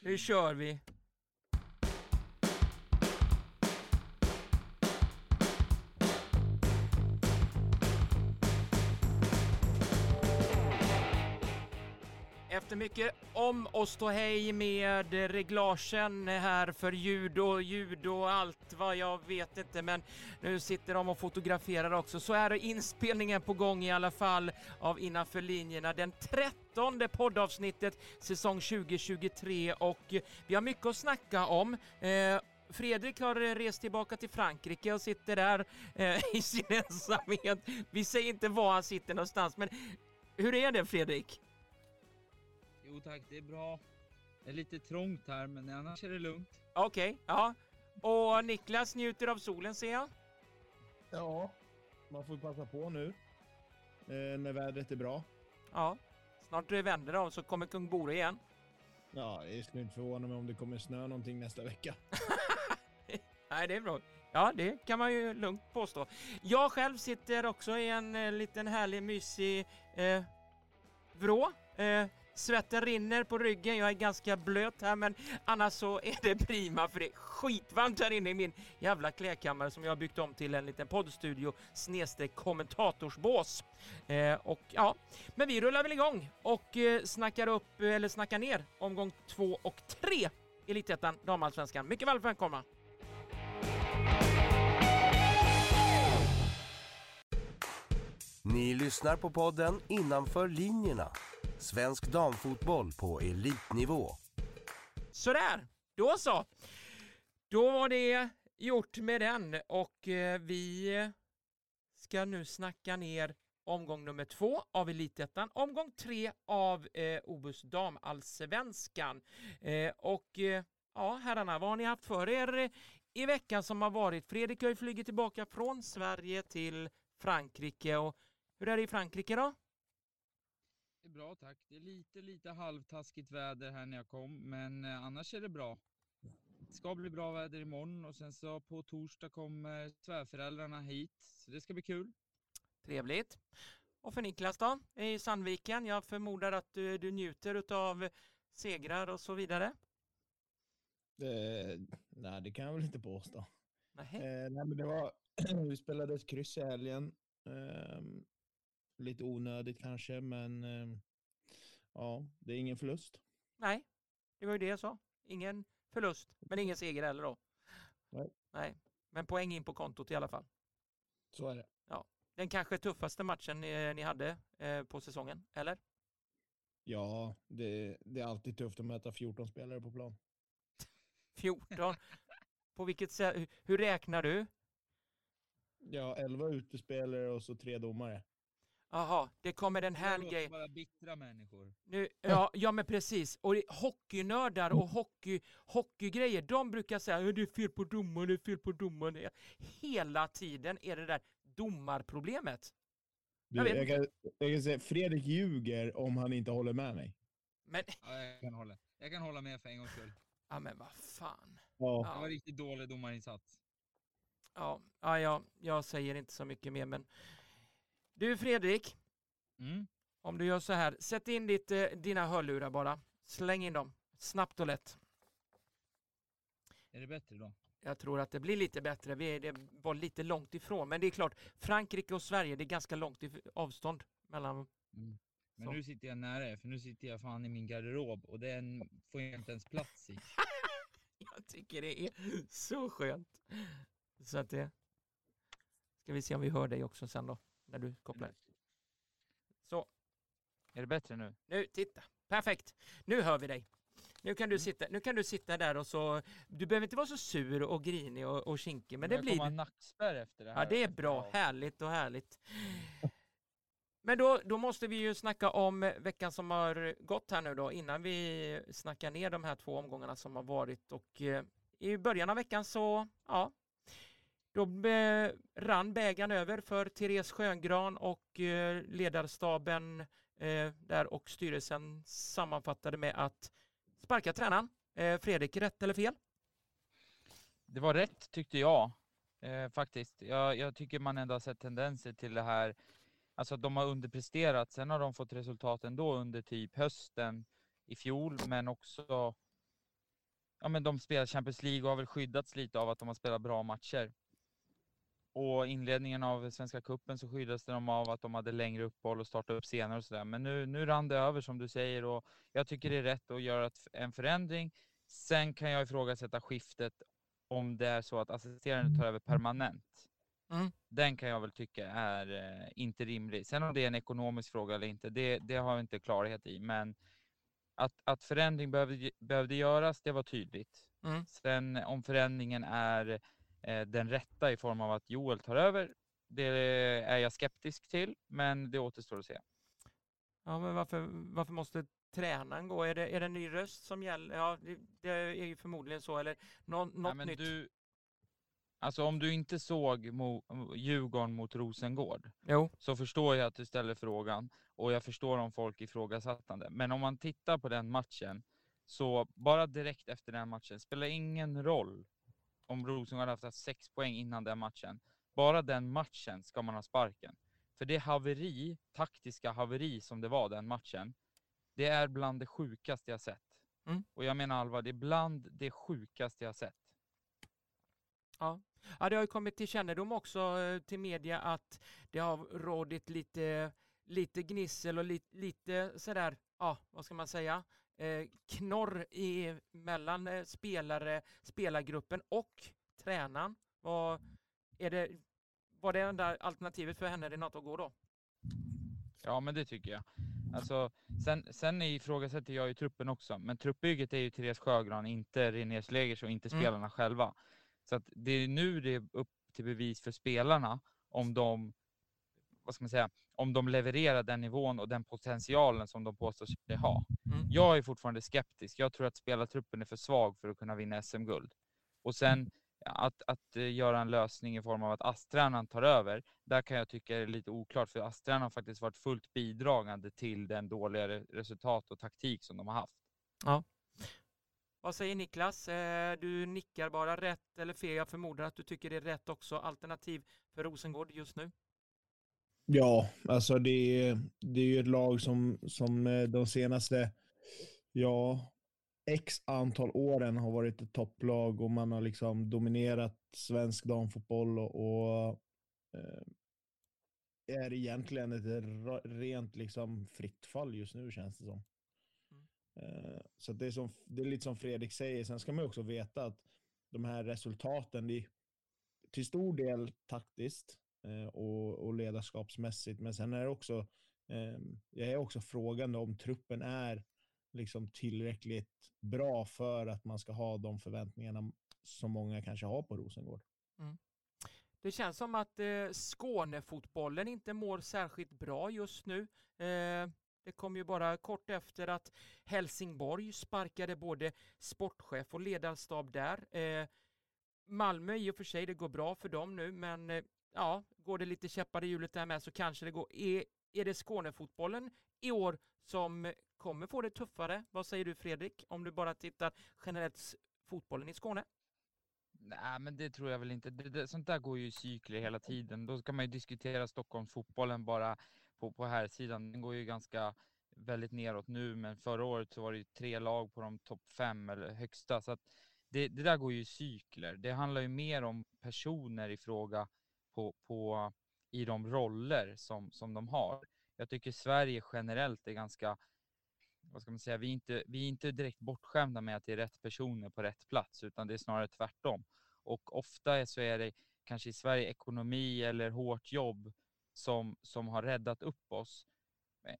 Nu kör vi! Mycket om och stå hej med reglagen här för ljud och ljud och allt vad jag vet inte men nu sitter de och fotograferar också så är inspelningen på gång i alla fall av Innanför linjerna den 13 poddavsnittet säsong 2023 och vi har mycket att snacka om. Eh, Fredrik har rest tillbaka till Frankrike och sitter där eh, i sin ensamhet. Vi säger inte var han sitter någonstans men hur är det Fredrik? Jo tack, det är bra. Det är lite trångt här, men annars är det lugnt. Okej, okay, ja. Och Niklas njuter av solen ser jag. Ja, man får passa på nu. Eh, när vädret är bra. Ja, snart det vänder då så kommer Kung Bore igen. Ja, det skulle inte förvåna mig om det kommer snö någonting nästa vecka. Nej, det är bra. Ja, det kan man ju lugnt påstå. Jag själv sitter också i en eh, liten härlig mysig eh, vrå. Eh, Svetten rinner på ryggen, jag är ganska blöt här men annars så är det prima för det är skitvarmt här inne i min jävla klädkammare som jag har byggt om till en liten poddstudio snedstreck kommentatorsbås. Eh, och ja, men vi rullar väl igång och eh, snackar upp, eh, eller snackar ner omgång två och tre Elitettan, damallsvenskan. Mycket väl välkomna! Ni lyssnar på podden Innanför linjerna Svensk damfotboll på elitnivå. Sådär, då så. Då var det gjort med den och eh, vi ska nu snacka ner omgång nummer två av Elitettan, omgång tre av eh, Obus damallsvenskan. Eh, och eh, ja, herrarna, vad har ni haft för er i veckan som har varit? Fredrik har ju flugit tillbaka från Sverige till Frankrike och hur är det i Frankrike då? Är bra tack. Det är lite, lite halvtaskigt väder här när jag kom, men eh, annars är det bra. Det ska bli bra väder imorgon och sen så på torsdag kommer svärföräldrarna hit, så det ska bli kul. Trevligt. Och för Niklas då, i Sandviken? Jag förmodar att du, du njuter av segrar och så vidare? Eh, nej, det kan jag väl inte påstå. Nej. Eh, nej, men det var, vi spelade ett kryss i helgen. Eh, Lite onödigt kanske, men eh, ja, det är ingen förlust. Nej, det var ju det jag sa. Ingen förlust, men ingen seger heller då. Nej. Nej, men poäng in på kontot i alla fall. Så är det. Ja, den kanske tuffaste matchen ni, ni hade eh, på säsongen, eller? Ja, det, det, är alltid tufft att möta 14 spelare på plan. 14? på vilket sätt? Hur räknar du? Ja, 11 utespelare och så tre domare. Jaha, det kommer den här grejen. bara bittra människor. Nu, ja, ja, men precis. Och hockeynördar och hockey, hockeygrejer, de brukar säga att det är fel på domaren, det är fel på domaren. Hela tiden är det där domarproblemet. Du, jag, jag, kan, jag kan säga, Fredrik ljuger om han inte håller med mig. Men... Ja, jag, kan hålla. jag kan hålla med för en gångs skull. Ja, men vad fan. Ja. Det var riktigt dålig domarinsats. Ja, ja, ja, jag säger inte så mycket mer, men du Fredrik, mm. om du gör så här, sätt in ditt, eh, dina hörlurar bara. Släng in dem, snabbt och lätt. Är det bättre då? Jag tror att det blir lite bättre. Vi det var lite långt ifrån, men det är klart, Frankrike och Sverige, det är ganska långt avstånd mellan. Mm. Men så. nu sitter jag nära för nu sitter jag fan i min garderob och den får jag inte ens plats i. jag tycker det är så skönt. Så att det... Ska vi se om vi hör dig också sen då när du kopplar. Så. Är det bättre nu? Nu, titta. Perfekt. Nu hör vi dig. Nu kan du mm. sitta, nu kan du sitta där och så, du behöver inte vara så sur och grinig och, och kinkig, men, men det blir... Jag nackspärr efter det här. Ja, det är bra. Härligt och härligt. Men då, då måste vi ju snacka om veckan som har gått här nu då, innan vi snackar ner de här två omgångarna som har varit och eh, i början av veckan så, ja, då eh, rann bägaren över för Therese Sjöngran och eh, ledarstaben eh, där och styrelsen sammanfattade med att sparka tränaren. Fredrik, rätt eller fel? Det var rätt tyckte jag faktiskt. Jag, jag, tycker man ändå har sett tendenser till det här. Alltså att de har underpresterat. Sen har de fått resultat ändå under typ hösten i fjol, men också ja men de spelar Champions League och har väl skyddats lite av att de har spelat bra matcher. Och inledningen av Svenska Kuppen så skyddades de av att de hade längre uppehåll och startade upp senare och sådär. Men nu, nu rann det över som du säger och jag tycker det är rätt att göra en förändring. Sen kan jag ifrågasätta skiftet om det är så att assisterande tar över permanent. Mm. Den kan jag väl tycka är eh, inte rimlig. Sen om det är en ekonomisk fråga eller inte, det, det har jag inte klarhet i. Men att, att förändring behövde, behövde göras, det var tydligt. Mm. Sen om förändringen är den rätta i form av att Joel tar över, det är jag skeptisk till, men det återstår att se. Ja, men varför, varför måste tränaren gå? Är det, är det en ny röst som gäller? Ja, det, det är ju förmodligen så, eller nå, något Nej, nytt. Du, Alltså om du inte såg mo Djurgården mot Rosengård jo. så förstår jag att du ställer frågan och jag förstår om folk ifrågasättande. Men om man tittar på den matchen så bara direkt efter den matchen spelar ingen roll om Rosengård haft sex poäng innan den matchen. Bara den matchen ska man ha sparken. För det haveri, taktiska haveri som det var den matchen, det är bland det sjukaste jag sett. Mm. Och jag menar allvar, det är bland det sjukaste jag sett. Ja. ja, det har ju kommit till kännedom också eh, till media att det har rådit lite, lite gnissel och lite, lite sådär, ja, vad ska man säga, eh, knorr i, mellan eh, spelare, spelargruppen och tränaren. Vad, är det, var det enda alternativet för henne Renata att gå då? Ja, men det tycker jag. Alltså, sen, sen ifrågasätter jag ju truppen också, men truppbygget är ju Therese Sjögran, inte René Slegers och inte mm. spelarna själva. Så att det är nu det är upp till bevis för spelarna om de, vad ska man säga, om de levererar den nivån och den potentialen som de påstår sig ha. Mm. Jag är fortfarande skeptisk. Jag tror att spelartruppen är för svag för att kunna vinna SM-guld. Och sen att, att uh, göra en lösning i form av att ASS-tränaren tar över, där kan jag tycka är lite oklart, för ASS-tränaren har faktiskt varit fullt bidragande till den dåliga resultat och taktik som de har haft. Ja. Vad säger Niklas? Eh, du nickar bara rätt eller fel. Jag förmodar att du tycker det är rätt också. Alternativ för Rosengård just nu? Ja, alltså det är, det är ju ett lag som, som eh, de senaste ja, x antal åren har varit ett topplag och man har liksom dominerat svensk damfotboll och, och eh, är egentligen ett rent liksom fritt fall just nu känns det som. Eh, så det är, som, det är lite som Fredrik säger. Sen ska man också veta att de här resultaten, det är till stor del taktiskt Eh, och, och ledarskapsmässigt. Men sen är det också, eh, jag är också frågande om truppen är liksom tillräckligt bra för att man ska ha de förväntningarna som många kanske har på Rosengård. Mm. Det känns som att eh, Skånefotbollen inte mår särskilt bra just nu. Eh, det kom ju bara kort efter att Helsingborg sparkade både sportchef och ledarstab där. Eh, Malmö i och för sig, det går bra för dem nu, men eh, ja, går det lite käppar i hjulet där med så kanske det går. Är, är det Skånefotbollen i år som kommer få det tuffare? Vad säger du Fredrik, om du bara tittar generellt fotbollen i Skåne? Nej, men det tror jag väl inte. Det, det, sånt där går ju i cykler hela tiden. Då ska man ju diskutera Stockholmsfotbollen bara på, på här sidan. Den går ju ganska väldigt neråt nu, men förra året så var det ju tre lag på de topp fem eller högsta. Så att det, det där går ju i cykler. Det handlar ju mer om personer i fråga på, på, i de roller som, som de har. Jag tycker Sverige generellt är ganska, vad ska man säga, vi är, inte, vi är inte direkt bortskämda med att det är rätt personer på rätt plats, utan det är snarare tvärtom. Och ofta så är det kanske i Sverige ekonomi eller hårt jobb som, som har räddat upp oss.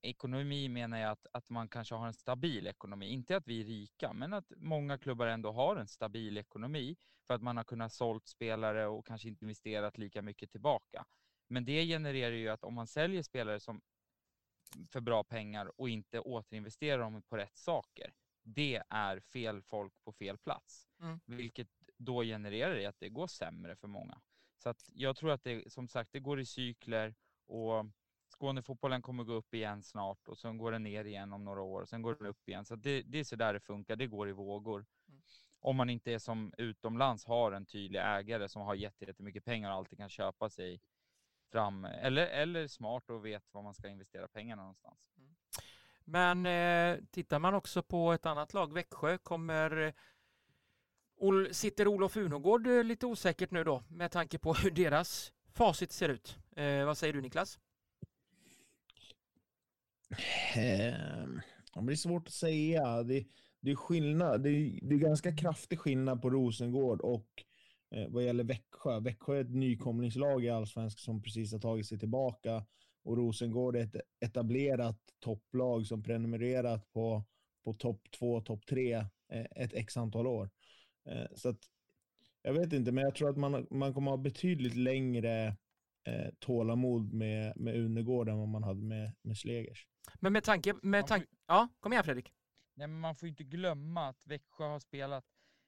Ekonomi menar jag att, att man kanske har en stabil ekonomi. Inte att vi är rika, men att många klubbar ändå har en stabil ekonomi för att man har kunnat sålt spelare och kanske inte investerat lika mycket tillbaka. Men det genererar ju att om man säljer spelare som för bra pengar och inte återinvesterar dem på rätt saker, det är fel folk på fel plats. Mm. Vilket då genererar det att det går sämre för många. Så att jag tror att det som sagt, det går i cykler och Skånefotbollen kommer gå upp igen snart och sen går den ner igen om några år och sen går den upp igen. Så det, det är så där det funkar. Det går i vågor. Mm. Om man inte är som utomlands har en tydlig ägare som har jättemycket pengar och alltid kan köpa sig fram eller, eller smart och vet var man ska investera pengarna någonstans. Mm. Men eh, tittar man också på ett annat lag, Växjö, kommer Ol sitter Olof Unogård eh, lite osäkert nu då med tanke på hur deras facit ser ut? Eh, vad säger du Niklas? Ehm, det är svårt att säga. Det, det är skillnad. Det är, det är ganska kraftig skillnad på Rosengård och eh, vad gäller Växjö. Växjö är ett nykomlingslag i allsvenskan som precis har tagit sig tillbaka och Rosengård är ett etablerat topplag som prenumererat på, på topp två, topp tre eh, ett x antal år. Eh, så att, jag vet inte, men jag tror att man, man kommer ha betydligt längre eh, tålamod med, med Unegård än vad man hade med, med Slegers. Men med tanke, med tanke, ja, kom igen Fredrik. Nej, men man får inte glömma att Växjö har spelat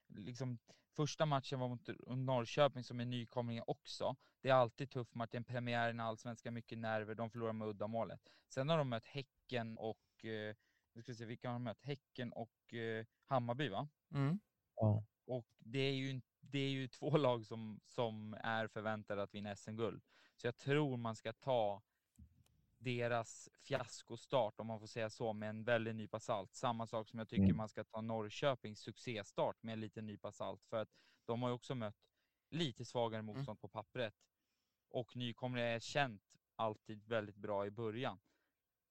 liksom Första matchen var mot Norrköping som är nykomling också. Det är alltid tuff match, en premiär i Allsvenskan, mycket nerver, de förlorar med uddamålet. Sen har de mött Häcken och, eh, nu ska vi se, vilka har de mött? Häcken och eh, Hammarby va? Mm. Ja. Och det är ju, det är ju två lag som, som är förväntade att vinna SM-guld. Så jag tror man ska ta deras fiaskostart, om man får säga så, med en väldigt nypa salt. Samma sak som jag tycker mm. man ska ta Norrköpings succéstart med en liten nypa salt, för att de har ju också mött lite svagare mm. motstånd mm. på pappret. Och nykomlingar är känt alltid väldigt bra i början.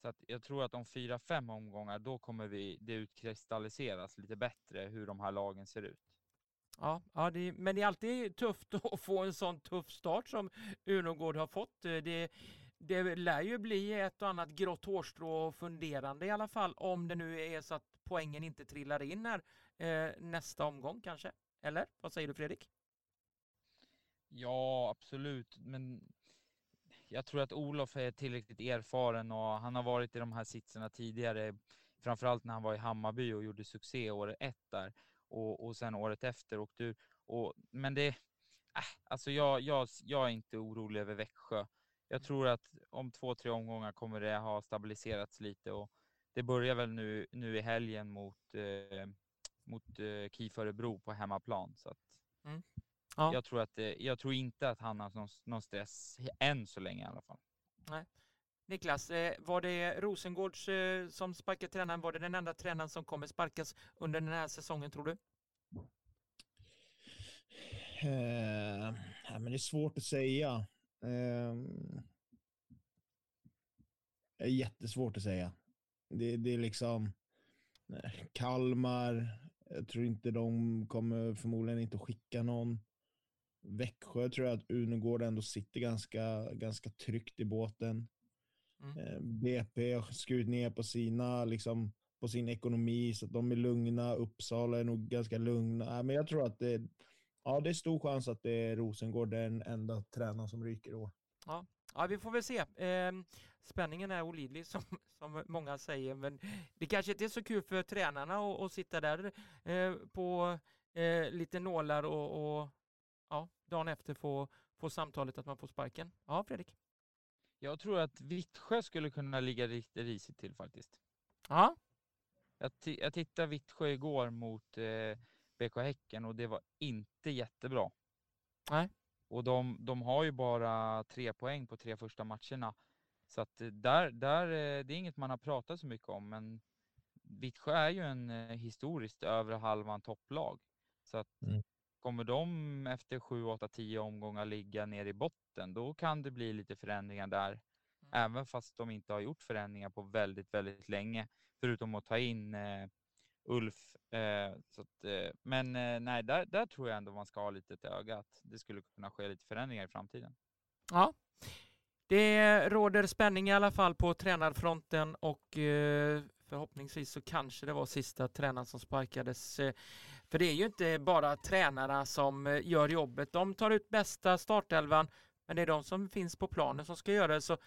Så att jag tror att om fyra, fem omgångar, då kommer vi, det utkristalliseras lite bättre hur de här lagen ser ut. Ja, ja det, men det är alltid tufft att få en sån tuff start som Unogård har fått. Det, det lär ju bli ett och annat grått hårstrå och funderande i alla fall om det nu är så att poängen inte trillar in här eh, nästa omgång kanske. Eller vad säger du Fredrik? Ja, absolut, men jag tror att Olof är tillräckligt erfaren och han har varit i de här sitserna tidigare, framförallt när han var i Hammarby och gjorde succé året ett där och, och sen året efter åkte ur. Och, men det, äh, alltså jag, jag, jag är inte orolig över Växjö jag tror att om två, tre omgångar kommer det ha stabiliserats lite och det börjar väl nu, nu i helgen mot, eh, mot eh, KIF Örebro på hemmaplan. Så att mm. ja. jag, tror att, eh, jag tror inte att han har någon, någon stress än så länge i alla fall. Nej. Niklas, eh, var det Rosengårds eh, som sparkade tränaren? Var det den enda tränaren som kommer sparkas under den här säsongen tror du? Eh, men det är svårt att säga. Um, är jättesvårt att säga. Det, det är liksom Kalmar. Jag tror inte de kommer förmodligen inte att skicka någon. Växjö tror jag att Unegård ändå sitter ganska, ganska tryggt i båten. Mm. Ehm, BP har skurit ner på sina, liksom, på sin ekonomi så att de är lugna. Uppsala är nog ganska lugna. Men jag tror att det, ja, det är stor chans att det är Rosengård den enda tränaren som ryker i år. Ja. ja, vi får väl se. Eh, spänningen är olidlig som, som många säger, men det kanske inte är så kul för tränarna att, att sitta där eh, på eh, lite nålar och, och, ja, dagen efter få, få samtalet att man får sparken. Ja, Fredrik? Jag tror att Vittsjö skulle kunna ligga riktigt risigt till faktiskt. Ja. Jag, jag tittade Vittsjö igår mot eh, BK Häcken och det var inte jättebra. Nej. Och de, de har ju bara tre poäng på tre första matcherna. Så att där, där, eh, det är inget man har pratat så mycket om, men Vittsjö är ju en eh, historiskt övre halvan topplag. Så att mm. kommer de efter 7, 8, 10 omgångar ligga ner i botten, då kan det bli lite förändringar där. Mm. Även fast de inte har gjort förändringar på väldigt, väldigt länge, förutom att ta in eh, Ulf. Eh, så att, eh, men eh, nej, där, där tror jag ändå man ska ha lite ett öga att det skulle kunna ske lite förändringar i framtiden. Ja, det råder spänning i alla fall på tränarfronten och eh, förhoppningsvis så kanske det var sista tränaren som sparkades. Eh, för det är ju inte bara tränarna som eh, gör jobbet. De tar ut bästa startelvan, men det är de som finns på planen som ska göra det. Så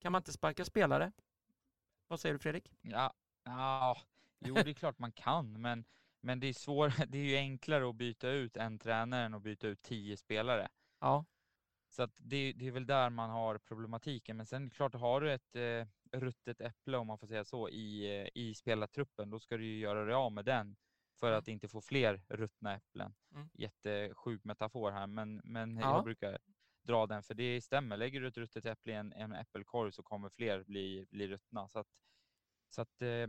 kan man inte sparka spelare? Vad säger du Fredrik? Ja, ja Jo, det är klart man kan, men, men det, är svår, det är ju enklare att byta ut en tränare än att byta ut tio spelare. Ja. Så att det, det är väl där man har problematiken. Men sen klart, har du ett eh, ruttet äpple, om man får säga så, i, eh, i spelartruppen, då ska du ju göra dig av med den för att inte få fler ruttna äpplen. Mm. Jättesjuk metafor här, men, men ja. jag brukar dra den, för det stämmer. Lägger du ett ruttet äpple i en, en äppelkorg så kommer fler bli, bli ruttna. Så att, så att eh,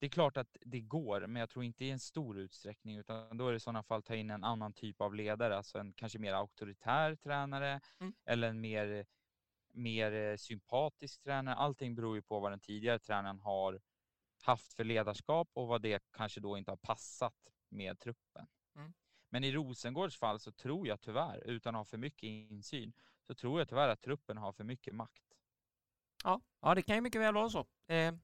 det är klart att det går, men jag tror inte i en stor utsträckning, utan då är det i sådana fall ta in en annan typ av ledare, alltså en kanske mer auktoritär tränare Mm. eller en mer, mer eh, sympatisk tränare. Allting beror ju på vad den tidigare tränaren har haft för ledarskap och vad det kanske då inte har passat med truppen. Mm. Men i Rosengårds fall så tror jag tyvärr, utan att ha för mycket insyn, så tror jag tyvärr att truppen har för mycket makt. Ja, ja, det kan ju mycket väl vara så. Eh,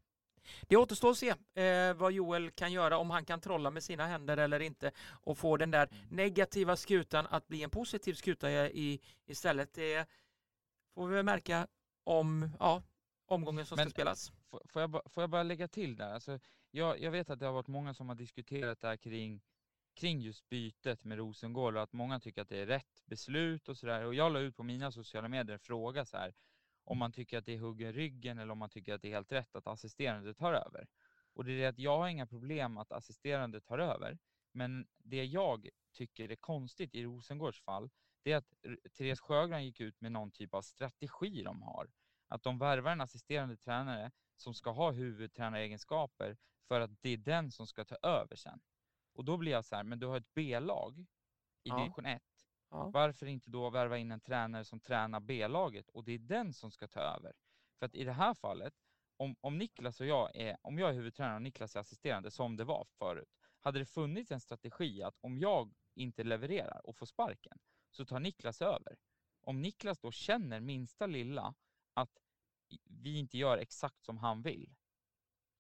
det återstår att se eh, vad Joel kan göra, om han kan trolla med sina händer eller inte och få den där negativa skutan att bli en positiv skuta i, i, istället. Det får vi väl märka om ja, omgången som Men- ska spelas. Får, jag, ba- får jag bara lägga till där? Alltså, jag, jag vet att det har varit många som har diskuterat det här kring, kring just bytet med Rosengård och att många tycker att det är rätt beslut och sådär. Och jag la ut på mina sociala medier en fråga så här, om man tycker att det är huggen ryggen eller om man tycker att det är helt rätt att assisterande tar över. Och det är det att jag har inga problem att assisterande tar över, men det jag tycker är konstigt i Rosengårds fall, det är att Therese Sjögran gick ut med någon typ av strategi de har. Att de värvar en assisterande tränare som ska ha huvudtränaregenskaper för att det är den som ska ta över sen. Och då blir jag så här, men du har ett B-lag i Ja. division 1. Ja. Varför inte då värva in en tränare som tränar B-laget och det är den som ska ta över? För att i det här fallet, om, om Niklas och jag är, om jag är huvudtränare och Niklas är assisterande som det var förut, hade det funnits en strategi att om jag inte levererar och får sparken så tar Niklas över. Om Niklas då känner minsta lilla att vi inte gör exakt som han vill,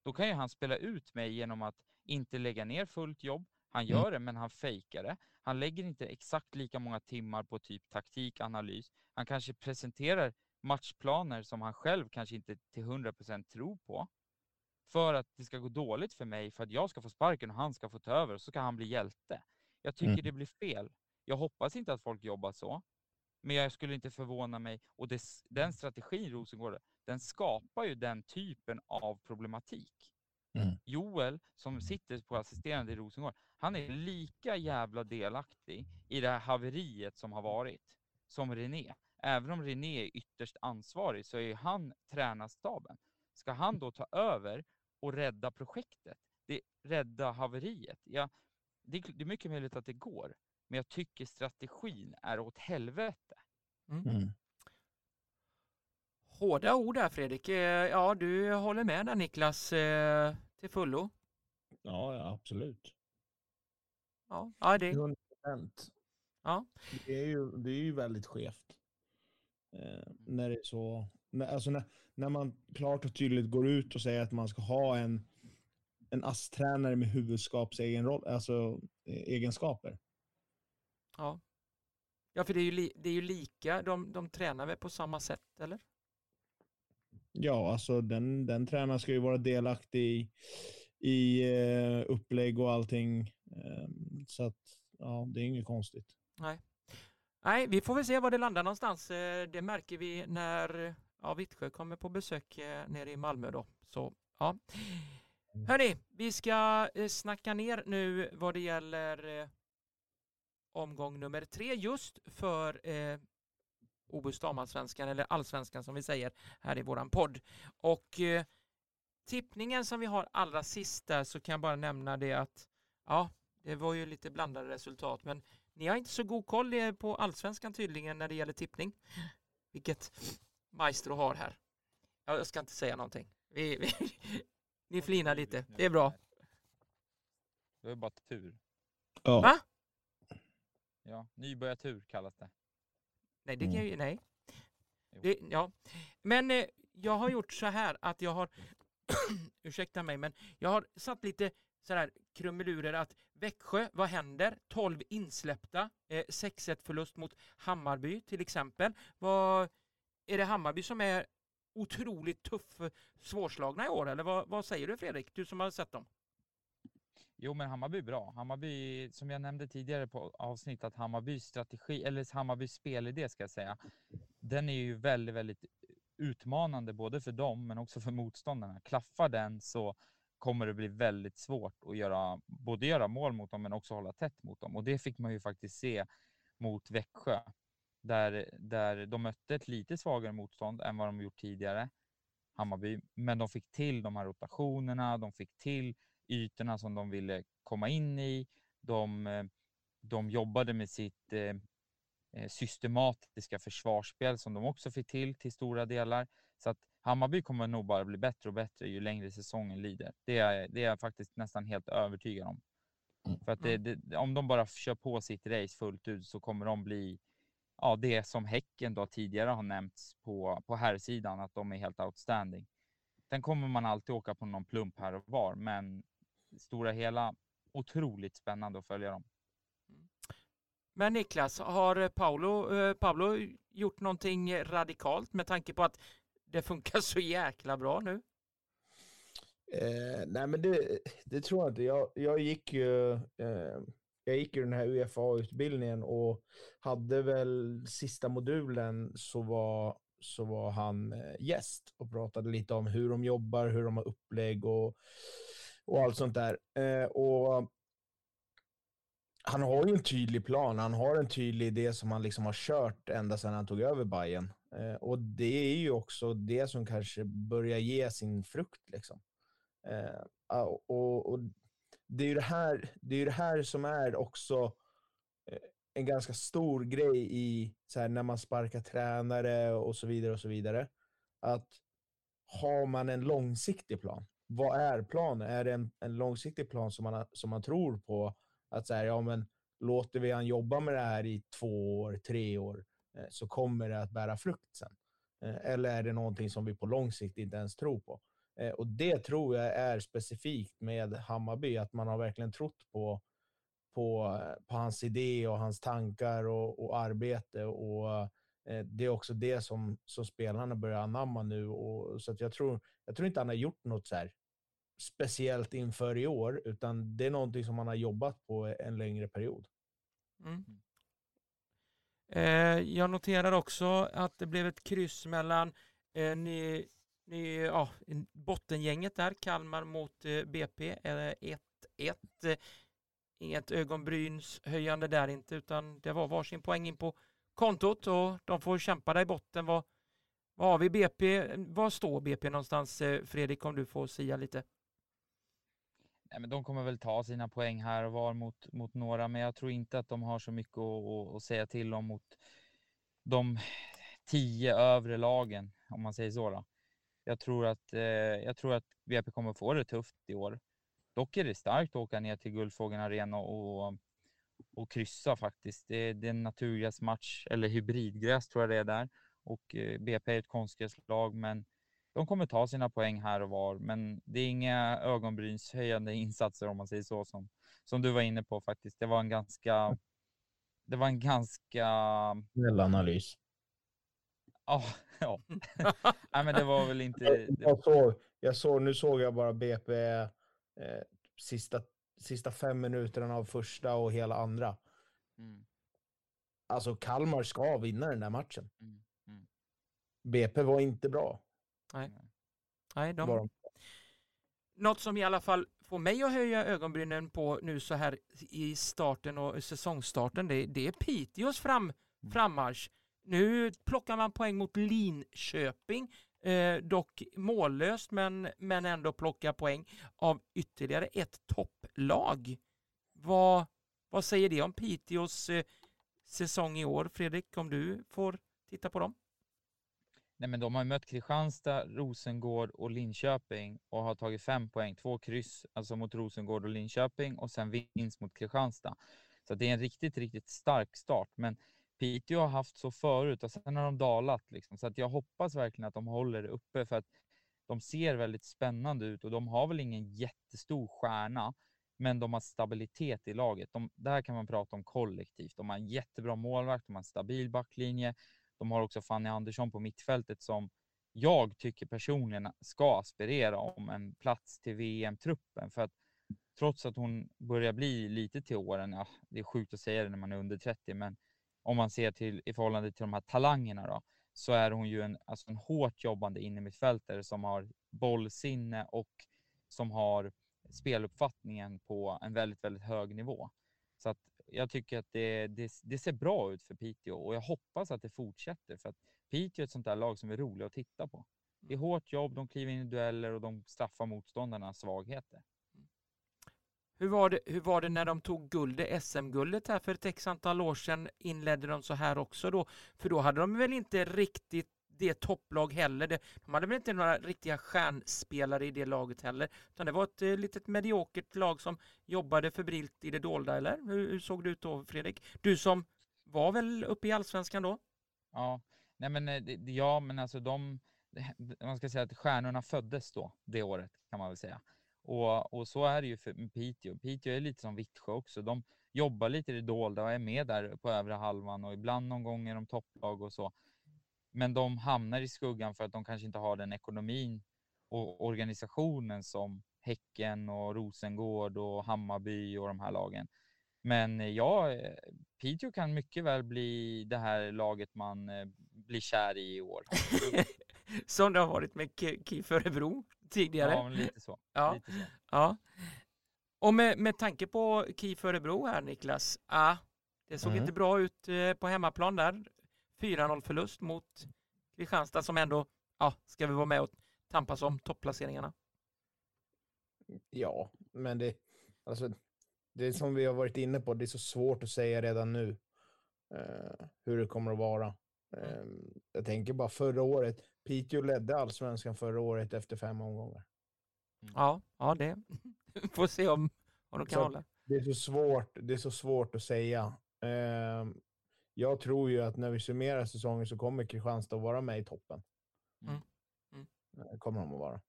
då kan ju han spela ut mig genom att inte lägga ner fullt jobb. Han gör det, men han fejkar det. Han lägger inte exakt lika många timmar på typ taktik, analys. Han kanske presenterar matchplaner som han själv kanske inte till 100% tror på. För att det ska gå dåligt för mig, för att jag ska få sparken och han ska få ta över och så kan han bli hjälte. Jag tycker Mm. det blir fel. Jag hoppas inte att folk jobbar så. Men jag skulle inte förvåna mig. Och det, den strategin Rosengård, den skapar ju den typen av problematik. Mm. Joel, som sitter på assisterande i Rosengård, han är lika jävla delaktig i det här haveriet som har varit som René. Även om René är ytterst ansvarig så är han tränarstaben. Ska han då ta över och rädda projektet? Det, rädda haveriet? Ja, det, är- det är mycket möjligt att det går, men jag tycker strategin är åt helvete. Mm. Hårda ord där Fredrik. Eh, Ja, du håller med där Niklas eh, till fullo. Ja, ja, absolut. Ja, ja det, 100 procent. Ja. Det är ju, det är ju väldigt skevt. Eh, när det är så... När, alltså när, när man klart och tydligt går ut och säger att man ska ha en, en ASS-tränare med huvudskapsegen roll, alltså eh, egenskaper. ja. ja, för det är ju, li, det är ju lika. De, de tränar väl på samma sätt, eller? Ja, alltså den, den tränaren ska ju vara delaktig i, i eh, upplägg och allting. Eh, så att, ja, det är inget konstigt. Nej, vi får väl se var det landar någonstans. Eh, Det märker vi när ja, Vittsjö kommer på besök eh, nere i Malmö då. Så, ja. Hörni, vi ska eh, snacka ner nu vad det gäller omgång nummer tre just för eh, Obus damallsvenskan eller allsvenskan som vi säger här i våran podd. Och eh, tippningen som vi har allra sist där så kan jag bara nämna det att ja, det var ju lite blandade resultat men ni har inte så god koll eh, på allsvenskan tydligen när det gäller tippning. Vilket Maestro har här. Ja, Jag ska inte säga någonting. Vi, vi, ni flinar lite. Det är bra. Det är bara tur. Ja. Va? Ja, nybörjartur kallas det. Nej, det kan jag ju, nej. Det, ja. Men eh, jag har gjort så här att jag har, ursäkta mig, men jag har satt lite sådär krumelurer att Växjö, vad händer? 12 insläppta, eh, 6-1 förlust mot Hammarby till exempel. Vad, är det Hammarby som är otroligt tuff, svårslagna i år eller vad, vad säger du Fredrik? Du som har sett dem. Jo, men Hammarby är bra. Hammarby, som jag nämnde tidigare på avsnitt, att Hammarbys strategi, eller Hammarbys spelidé ska jag säga, den är ju väldigt, väldigt utmanande både för dem men också för motståndarna. Klaffar den så kommer det bli väldigt svårt att göra, både göra mål mot dem men också hålla tätt mot dem. Och det fick man ju faktiskt se mot Växjö, där, där de mötte ett lite svagare motstånd än vad de gjort tidigare. Hammarby, men de fick till de här rotationerna, de fick till ytorna som de ville komma in i. De, de jobbade med sitt eh, systematiska försvarsspel som de också fick till till stora delar. Så att Hammarby kommer nog bara bli bättre och bättre ju längre säsongen lider. Det är, det är jag faktiskt nästan helt övertygad om. Mm. För att det, det, om de bara kör på sitt race fullt ut så kommer de bli ja, det som Häcken då tidigare har nämnts på, på här sidan att de är helt outstanding. Sen kommer man alltid åka på någon plump här och var, men stora hela otroligt spännande att följa dem. Men Niklas, har Paolo, eh, Pablo gjort någonting radikalt med tanke på att det funkar så jäkla bra nu? Eh, nej, men det, det tror jag inte. Jag, jag gick ju eh, jag gick ju den här UFA-utbildningen och hade väl sista modulen så var, så var han eh, gäst och pratade lite om hur de jobbar, hur de har upplägg och, och allt sånt där. Eh, och han har ju en tydlig plan. Han har en tydlig idé som han liksom har kört ända sedan han tog över Bayern. Eh, och det är ju också det som kanske börjar ge sin frukt. Liksom. Eh, och, och, det är ju det här, det, är det här som är också eh, en ganska stor grej i så här, när man sparkar tränare och så vidare och så vidare. Att har man en långsiktig plan? Vad är planen? Är det en, en långsiktig plan som man, som man tror på? Att så här, ja, men låter vi han jobba med det här i två år, tre år, eh, så kommer det att bära frukt sen. Eh, eller är det någonting som vi på lång sikt inte ens tror på? Eh, och det tror jag är specifikt med Hammarby, att man har verkligen trott på, på, på hans idé och hans tankar och, och arbete. Och det är också det som, som spelarna börjar anamma nu. Och, så att jag, tror, jag tror inte han har gjort något så speciellt inför i år, utan det är någonting som man har jobbat på en längre period. Mm. Eh, jag noterar också att det blev ett kryss mellan eh, ni, ni, ja, bottengänget där, Kalmar mot eh, BP, 1-1. Eh, inget ögonbrynshöjande där inte, utan det var varsin poäng in på kontot och de får kämpa där i botten. Vad, vad har vi BP? Var står BP någonstans, eh, Fredrik, om du får sia lite? Nej, men de kommer väl ta sina poäng här och var mot, mot några, men jag tror inte att de har så mycket att, att säga till om mot de tio övre lagen, om man säger så. Då. Jag tror att, eh, jag tror att VP kommer få det tufft i år. Dock är det starkt att åka ner till Guldfågeln Arena och, och kryssa faktiskt. Det, det är en naturgräsmatch, eller hybridgräs tror jag det är där. Och eh, BP är ett konstgräslag, men de kommer ta sina poäng här och var, men det är inga ögonbrynshöjande insatser om man säger så som, som du var inne på faktiskt. Det var en ganska, det var en ganska... Snäll analys. Ja, ja. Nej, men det var väl inte... Jag såg, jag såg, nu såg jag bara BP eh, sista, sista fem minuterna av första och hela andra. Mm. Alltså Kalmar ska vinna den där matchen. Mm. Mm. BP var inte bra. Nej. Nej, de... de... Något som i alla fall får mig att höja ögonbrynen på nu så här i starten och säsongstarten, det, det är Piteås fram, mm. frammarsch. Nu plockar man poäng mot Linköping, eh, dock mållöst men, men ändå plocka poäng av ytterligare ett topplag. Vad, vad säger det om Piteås eh, säsong i år, Fredrik, om du får titta på dem? Nej, men de har mött Kristianstad, Rosengård och Linköping och har tagit fem poäng, två kryss, alltså mot Rosengård och Linköping och sen vinst mot Kristianstad. Så det är en riktigt, riktigt stark start. Men Piteå har haft så förut och sen har de dalat liksom. Så att jag hoppas verkligen att de håller det uppe för att de ser väldigt spännande ut och de har väl ingen jättestor stjärna, men de har stabilitet i laget. De, där kan man prata om kollektivt. De har en jättebra målvakt, de har en stabil backlinje de har också Fanny Andersson på mittfältet som jag tycker personligen ska aspirera om en plats till VM-truppen. För att trots att hon börjar bli lite till åren, ja, det är sjukt att säga det när man är under 30, men om man ser till i förhållande till de här talangerna då, så är hon ju en, alltså en hårt jobbande innermittfältare som har bollsinne och som har speluppfattningen på en väldigt, väldigt hög nivå. Så att jag tycker att det, det, det, ser bra ut för Piteå och jag hoppas att det fortsätter för att Piteå är ett sånt där lag som är roligt att titta på. Det är hårt jobb, de kliver in i dueller och de straffar motståndarnas svagheter. Hur var, det, hur var det när de tog guldet, SM-guldet här för ett x antal år sedan? Inledde de så här också då? För då hade de väl inte riktigt det topplag heller. Det, de hade väl inte några riktiga stjärnspelare i det laget heller. Utan det var ett eh, litet mediokert lag som jobbade febrilt i det dolda, eller? Hur, hur såg det ut då, Fredrik? Du som var väl uppe i allsvenskan då? Ja, nej men eh, ja, men alltså de, man ska säga att stjärnorna föddes då, det året kan man väl säga. Och, och så är det ju för med Piteå. Piteå är lite som Vittsjö också. De jobbar lite i det dolda och är med där på övre halvan och ibland någon gång är de topplag och så. Men de hamnar i skuggan för att de kanske inte har den ekonomin och organisationen som Häcken och Rosengård och Hammarby och de här lagen. Men eh, ja, eh, Piteå kan mycket väl bli det här laget man eh, blir kär i i år. som det har varit med Ki- KIF Örebro tidigare. Ja, lite så. Ja. Lite så. Ja. Och med, med tanke på KIF Örebro här Niklas, ah, det såg Mm. inte bra ut på hemmaplan där. 4-0 förlust mot Kristianstad som ändå ja, ska vi vara med och tampas om topplaceringarna. Ja, men det, alltså, det är som vi har varit inne på, det är så svårt att säga redan nu eh, hur det kommer att vara. Eh, jag tänker bara förra året, Piteå ledde allsvenskan förra året efter fem omgångar. Ja, ja det får se om, om de kan Så- hålla. Det är så svårt, det är så svårt att säga. Eh, jag tror ju att när vi summerar säsongen så kommer Kristianstad att vara med i toppen. Mm. Mm. Eh, kommer de att vara.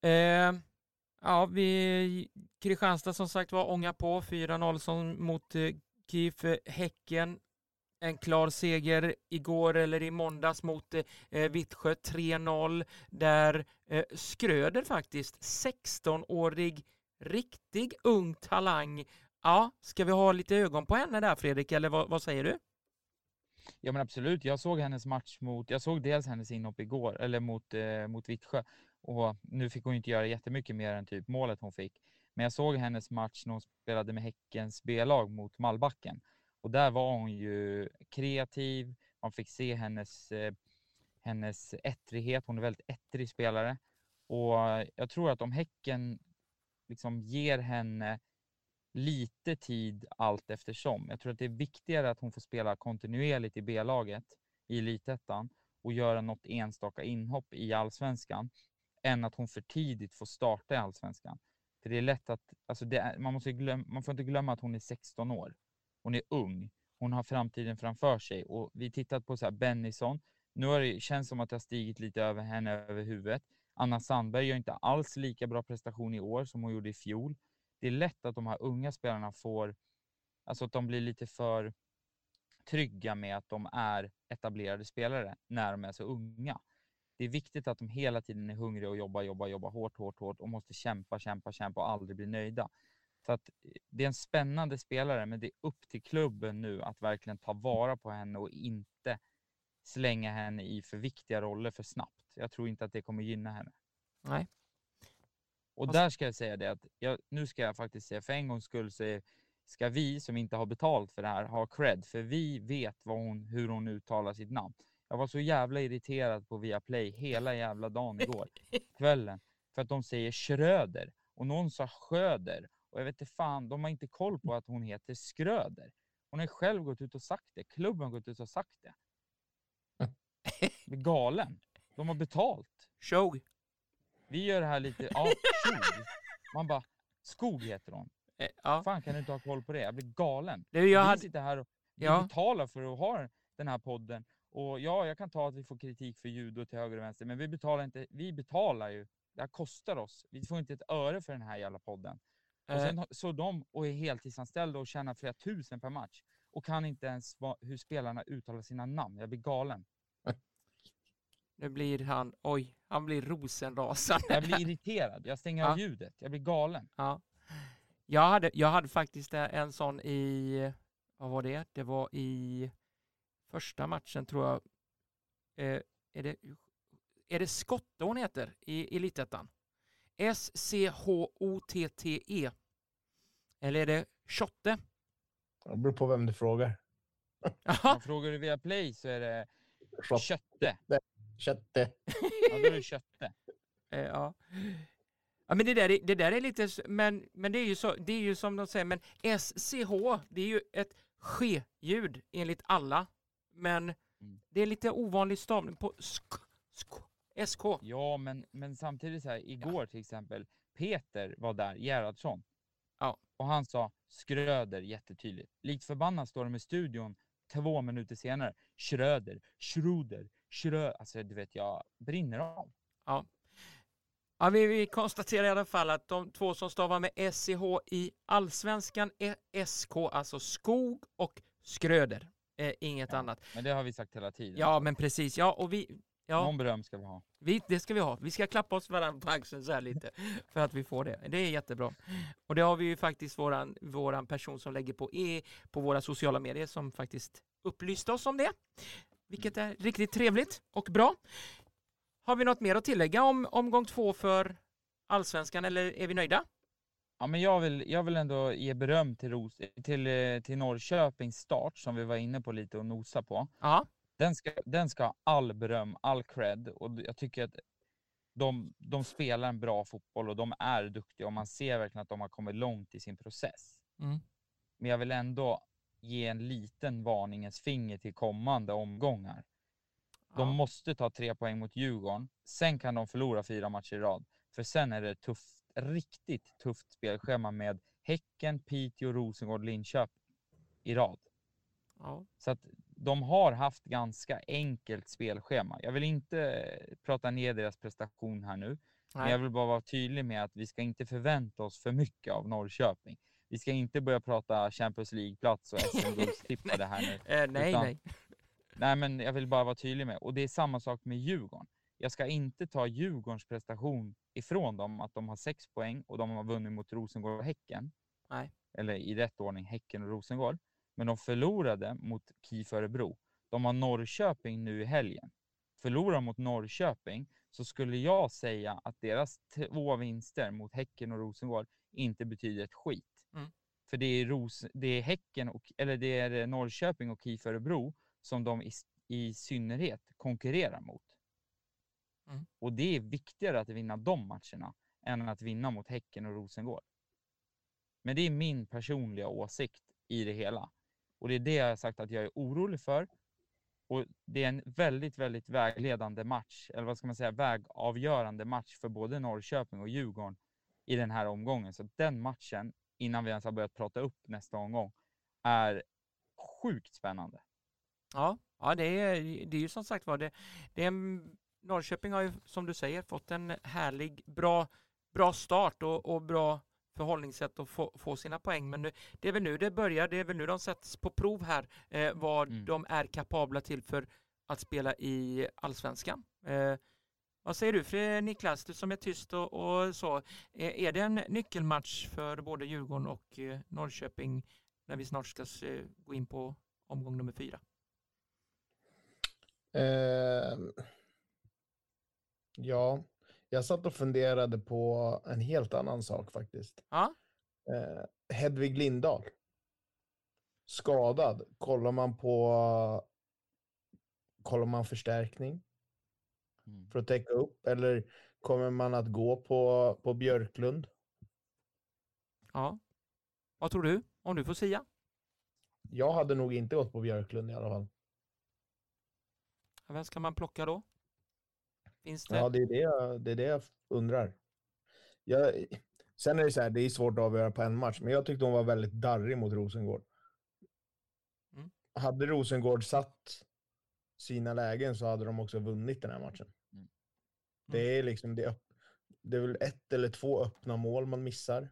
Eh, ja, vi, Kristianstad som sagt var ånga på 4-0 som mot eh, KIF eh, Häcken. En klar seger igår eller i måndags mot eh, Vittsjö 3-0 där eh, Skröder faktiskt 16-årig riktig ung talang. Ja, ska vi ha lite ögon på henne där Fredrik eller vad, vad säger du? Ja men absolut, jag såg hennes match mot, jag såg dels hennes inhopp igår, eller mot, eh, mot Vittsjö. Och nu fick hon inte göra jättemycket mer än typ målet hon fick. Men jag såg hennes match när hon spelade med Häckens B-lag mot Mallbacken. Och där var hon ju kreativ, man fick se hennes, eh, hennes ettrighet, hon är väldigt ettrig spelare. Och jag tror att om Häcken liksom ger henne lite tid allt eftersom. Jag tror att det är viktigare att hon får spela kontinuerligt i B-laget i elitettan och göra något enstaka inhopp i allsvenskan än att hon för tidigt får starta i allsvenskan. För det är lätt att, alltså det är, man, måste glöm, man får inte glömma att hon är 16 år. Hon är ung. Hon har framtiden framför sig och vi tittat på så här Bennison. Nu har det känns som att det har stigit lite över henne över huvudet. Anna Sandberg gör inte alls lika bra prestation i år som hon gjorde i fjol det är lätt att de här unga spelarna får, alltså att de blir lite för trygga med att de är etablerade spelare när de är så unga. Det är viktigt att de hela tiden är hungriga och jobbar, jobbar, jobbar hårt, hårt, hårt och måste kämpa, kämpa, kämpa och aldrig bli nöjda. Så att eh, det är en spännande spelare, men det är upp till klubben nu att verkligen ta vara på henne och inte slänga henne i för viktiga roller för snabbt. Jag tror inte att det kommer gynna henne. Nej. Och där ska jag säga det att jag, nu ska jag faktiskt säga för en gångs skull så ska vi som inte har betalt för det här ha cred, för vi vet vad hon, hur hon uttalar sitt namn. Jag var så jävla irriterad på Viaplay hela jävla dagen igår, kvällen, för att de säger Schröder och någon sa Schröder och jag vet inte fan, de har inte koll på att hon heter Skröder. Hon har själv gått ut och sagt det, klubben har gått ut och sagt det. Galen. De har betalt. Show. Vi gör det här lite, ja, skog. Man bara, skog heter hon. Eh, Ja. Fan kan du inte ha koll på det? Jag blir galen. Du, jag vi hade, sitter här och Ja. betalar för att ha den här podden. Och ja, jag kan ta att vi får kritik för ljud och till höger och vänster, men vi betalar inte, vi betalar ju. Det här kostar oss. Vi får inte ett öre för den här jävla podden. Och eh, sen har- så de och är heltidsanställda och tjänar flera tusen per match och kan inte ens va, hur spelarna uttalar sina namn. Jag blir galen. Nu blir han, oj, han blir rosenrasande. Jag blir irriterad. Jag stänger Ja. av ljudet. Jag blir galen. Ja. Jag hade, jag hade faktiskt en sån i, vad var det? Det var i första matchen tror jag. Eh, är, det, är det Skotte hon heter i Elitettan? S-C-H-O-T-T-E. Eller är det Schotte? Det beror på vem du frågar. Om frågar du via play så är det Schott. kötte. Kötte. Ja, då är det kötte. Eh, ja. Ja, men det där, är, det där är lite, men, men det är ju så, det är ju som de säger, men SCH, det är ju ett ske-ljud enligt alla, men Mm. det är lite ovanlig stavning på sk, sk, SK. Ja, men, men samtidigt så här, igår till exempel, Peter var där, Gerhardsson. Ja. Och han sa Skröder jättetydligt. Likt förbannat står de i studion två minuter senare. Schröder, Schroder, Schrö... Alltså du vet, jag brinner av. Ja, vi, vi konstaterar i alla fall att de två som stavar med SCH i allsvenskan är SK, alltså skog och skröder. Eh, inget Ja. annat. Men det har vi sagt hela tiden. Ja, men precis. Ja, och vi, ja, Någon beröm ska vi ha. vi, det ska vi ha. Vi ska klappa oss varandra på axeln så här lite för att vi får det. Det är jättebra. Och det har vi ju faktiskt våran, våran person som lägger på E på våra sociala medier som faktiskt upplyste oss om det. Vilket är riktigt trevligt och bra. Har vi något mer att tillägga om omgång två för allsvenskan eller är vi nöjda? Ja, men jag vill, jag vill ändå ge beröm till, Ros, till, eh, till Norrköpings start som vi var inne på lite och nosa på. Ja, Den ska, den ska ha all beröm, all cred och jag tycker att de, de spelar en bra fotboll och de är duktiga och man ser verkligen att de har kommit långt i sin process. Mm. Men jag vill ändå ge en liten varningens finger till kommande omgångar. De ja. måste ta tre poäng mot Djurgården. Sen kan de förlora fyra matcher i rad. För sen är det tufft, riktigt tufft spelschema med Häcken, Piteå, Rosengård, Linköping i rad. ja. Så att de har haft ganska enkelt spelschema. Jag vill inte prata ner deras prestation här nu, men Nej. jag vill bara vara tydlig med att vi ska inte förvänta oss för mycket av Norrköping. Vi ska inte börja prata Champions League-plats och SM-guldstippade här nu. Eh, nej, Utan- nej. Nej, men jag vill bara vara tydlig med, och det är samma sak med Djurgården. Jag ska inte ta Djurgårdens prestation ifrån dem, att de har sex poäng och de har vunnit mot Rosengård och Häcken. Nej. Eller i rätt ordning Häcken och Rosengård. Men de förlorade mot KIF Örebro. De har Norrköping nu i helgen. Förlorar mot Norrköping så skulle jag säga att deras två vinster mot Häcken och Rosengård inte betyder ett skit. Mm. För det är, Ros det är Häcken och, eller det är Norrköping och KIF Örebro som de i, i synnerhet konkurrerar mot. Mm. Och det är viktigare att vinna de matcherna än att vinna mot Häcken och Rosengård. Men det är min personliga åsikt i det hela. Och det är det jag har sagt att jag är orolig för. Och det är en väldigt, väldigt vägledande match, eller vad ska man säga, vägavgörande match för både Norrköping och Djurgården i den här omgången. Så den matchen, innan vi ens har börjat prata upp nästa omgång, är sjukt spännande. Ja, ja det, är, det är ju som sagt var det, det är en, Norrköping har ju som du säger fått en härlig, bra, bra start och, och bra förhållningssätt att få, få sina poäng. Men nu, det är väl nu det börjar, det är väl nu de sätts på prov här eh, vad Mm. de är kapabla till för att spela i allsvenskan. Eh, vad säger du för Niklas, du som är tyst och, och så. Eh, är det en nyckelmatch för både Djurgården och eh, Norrköping när vi snart ska se, gå in på omgång nummer fyra? Ehm, ja, jag satt och funderade på en helt annan sak faktiskt. Ja. Eh, Hedvig Lindahl. Skadad. Kollar man på kollar man förstärkning Mm. för att täcka upp eller kommer man att gå på, på Björklund? Ja. Vad tror du? Om du får säga. Jag hade nog inte gått på Björklund i alla fall. Vem ska man plocka då? Finns det? Ja, det är det jag, det är det jag undrar. Jag, sen är det så här, det är svårt att avgöra på en match, men jag tyckte hon var väldigt darrig mot Rosengård. Mm. Hade Rosengård satt sina lägen så hade de också vunnit den här matchen. Mm. Det är liksom det, öpp- det är väl ett eller två öppna mål man missar.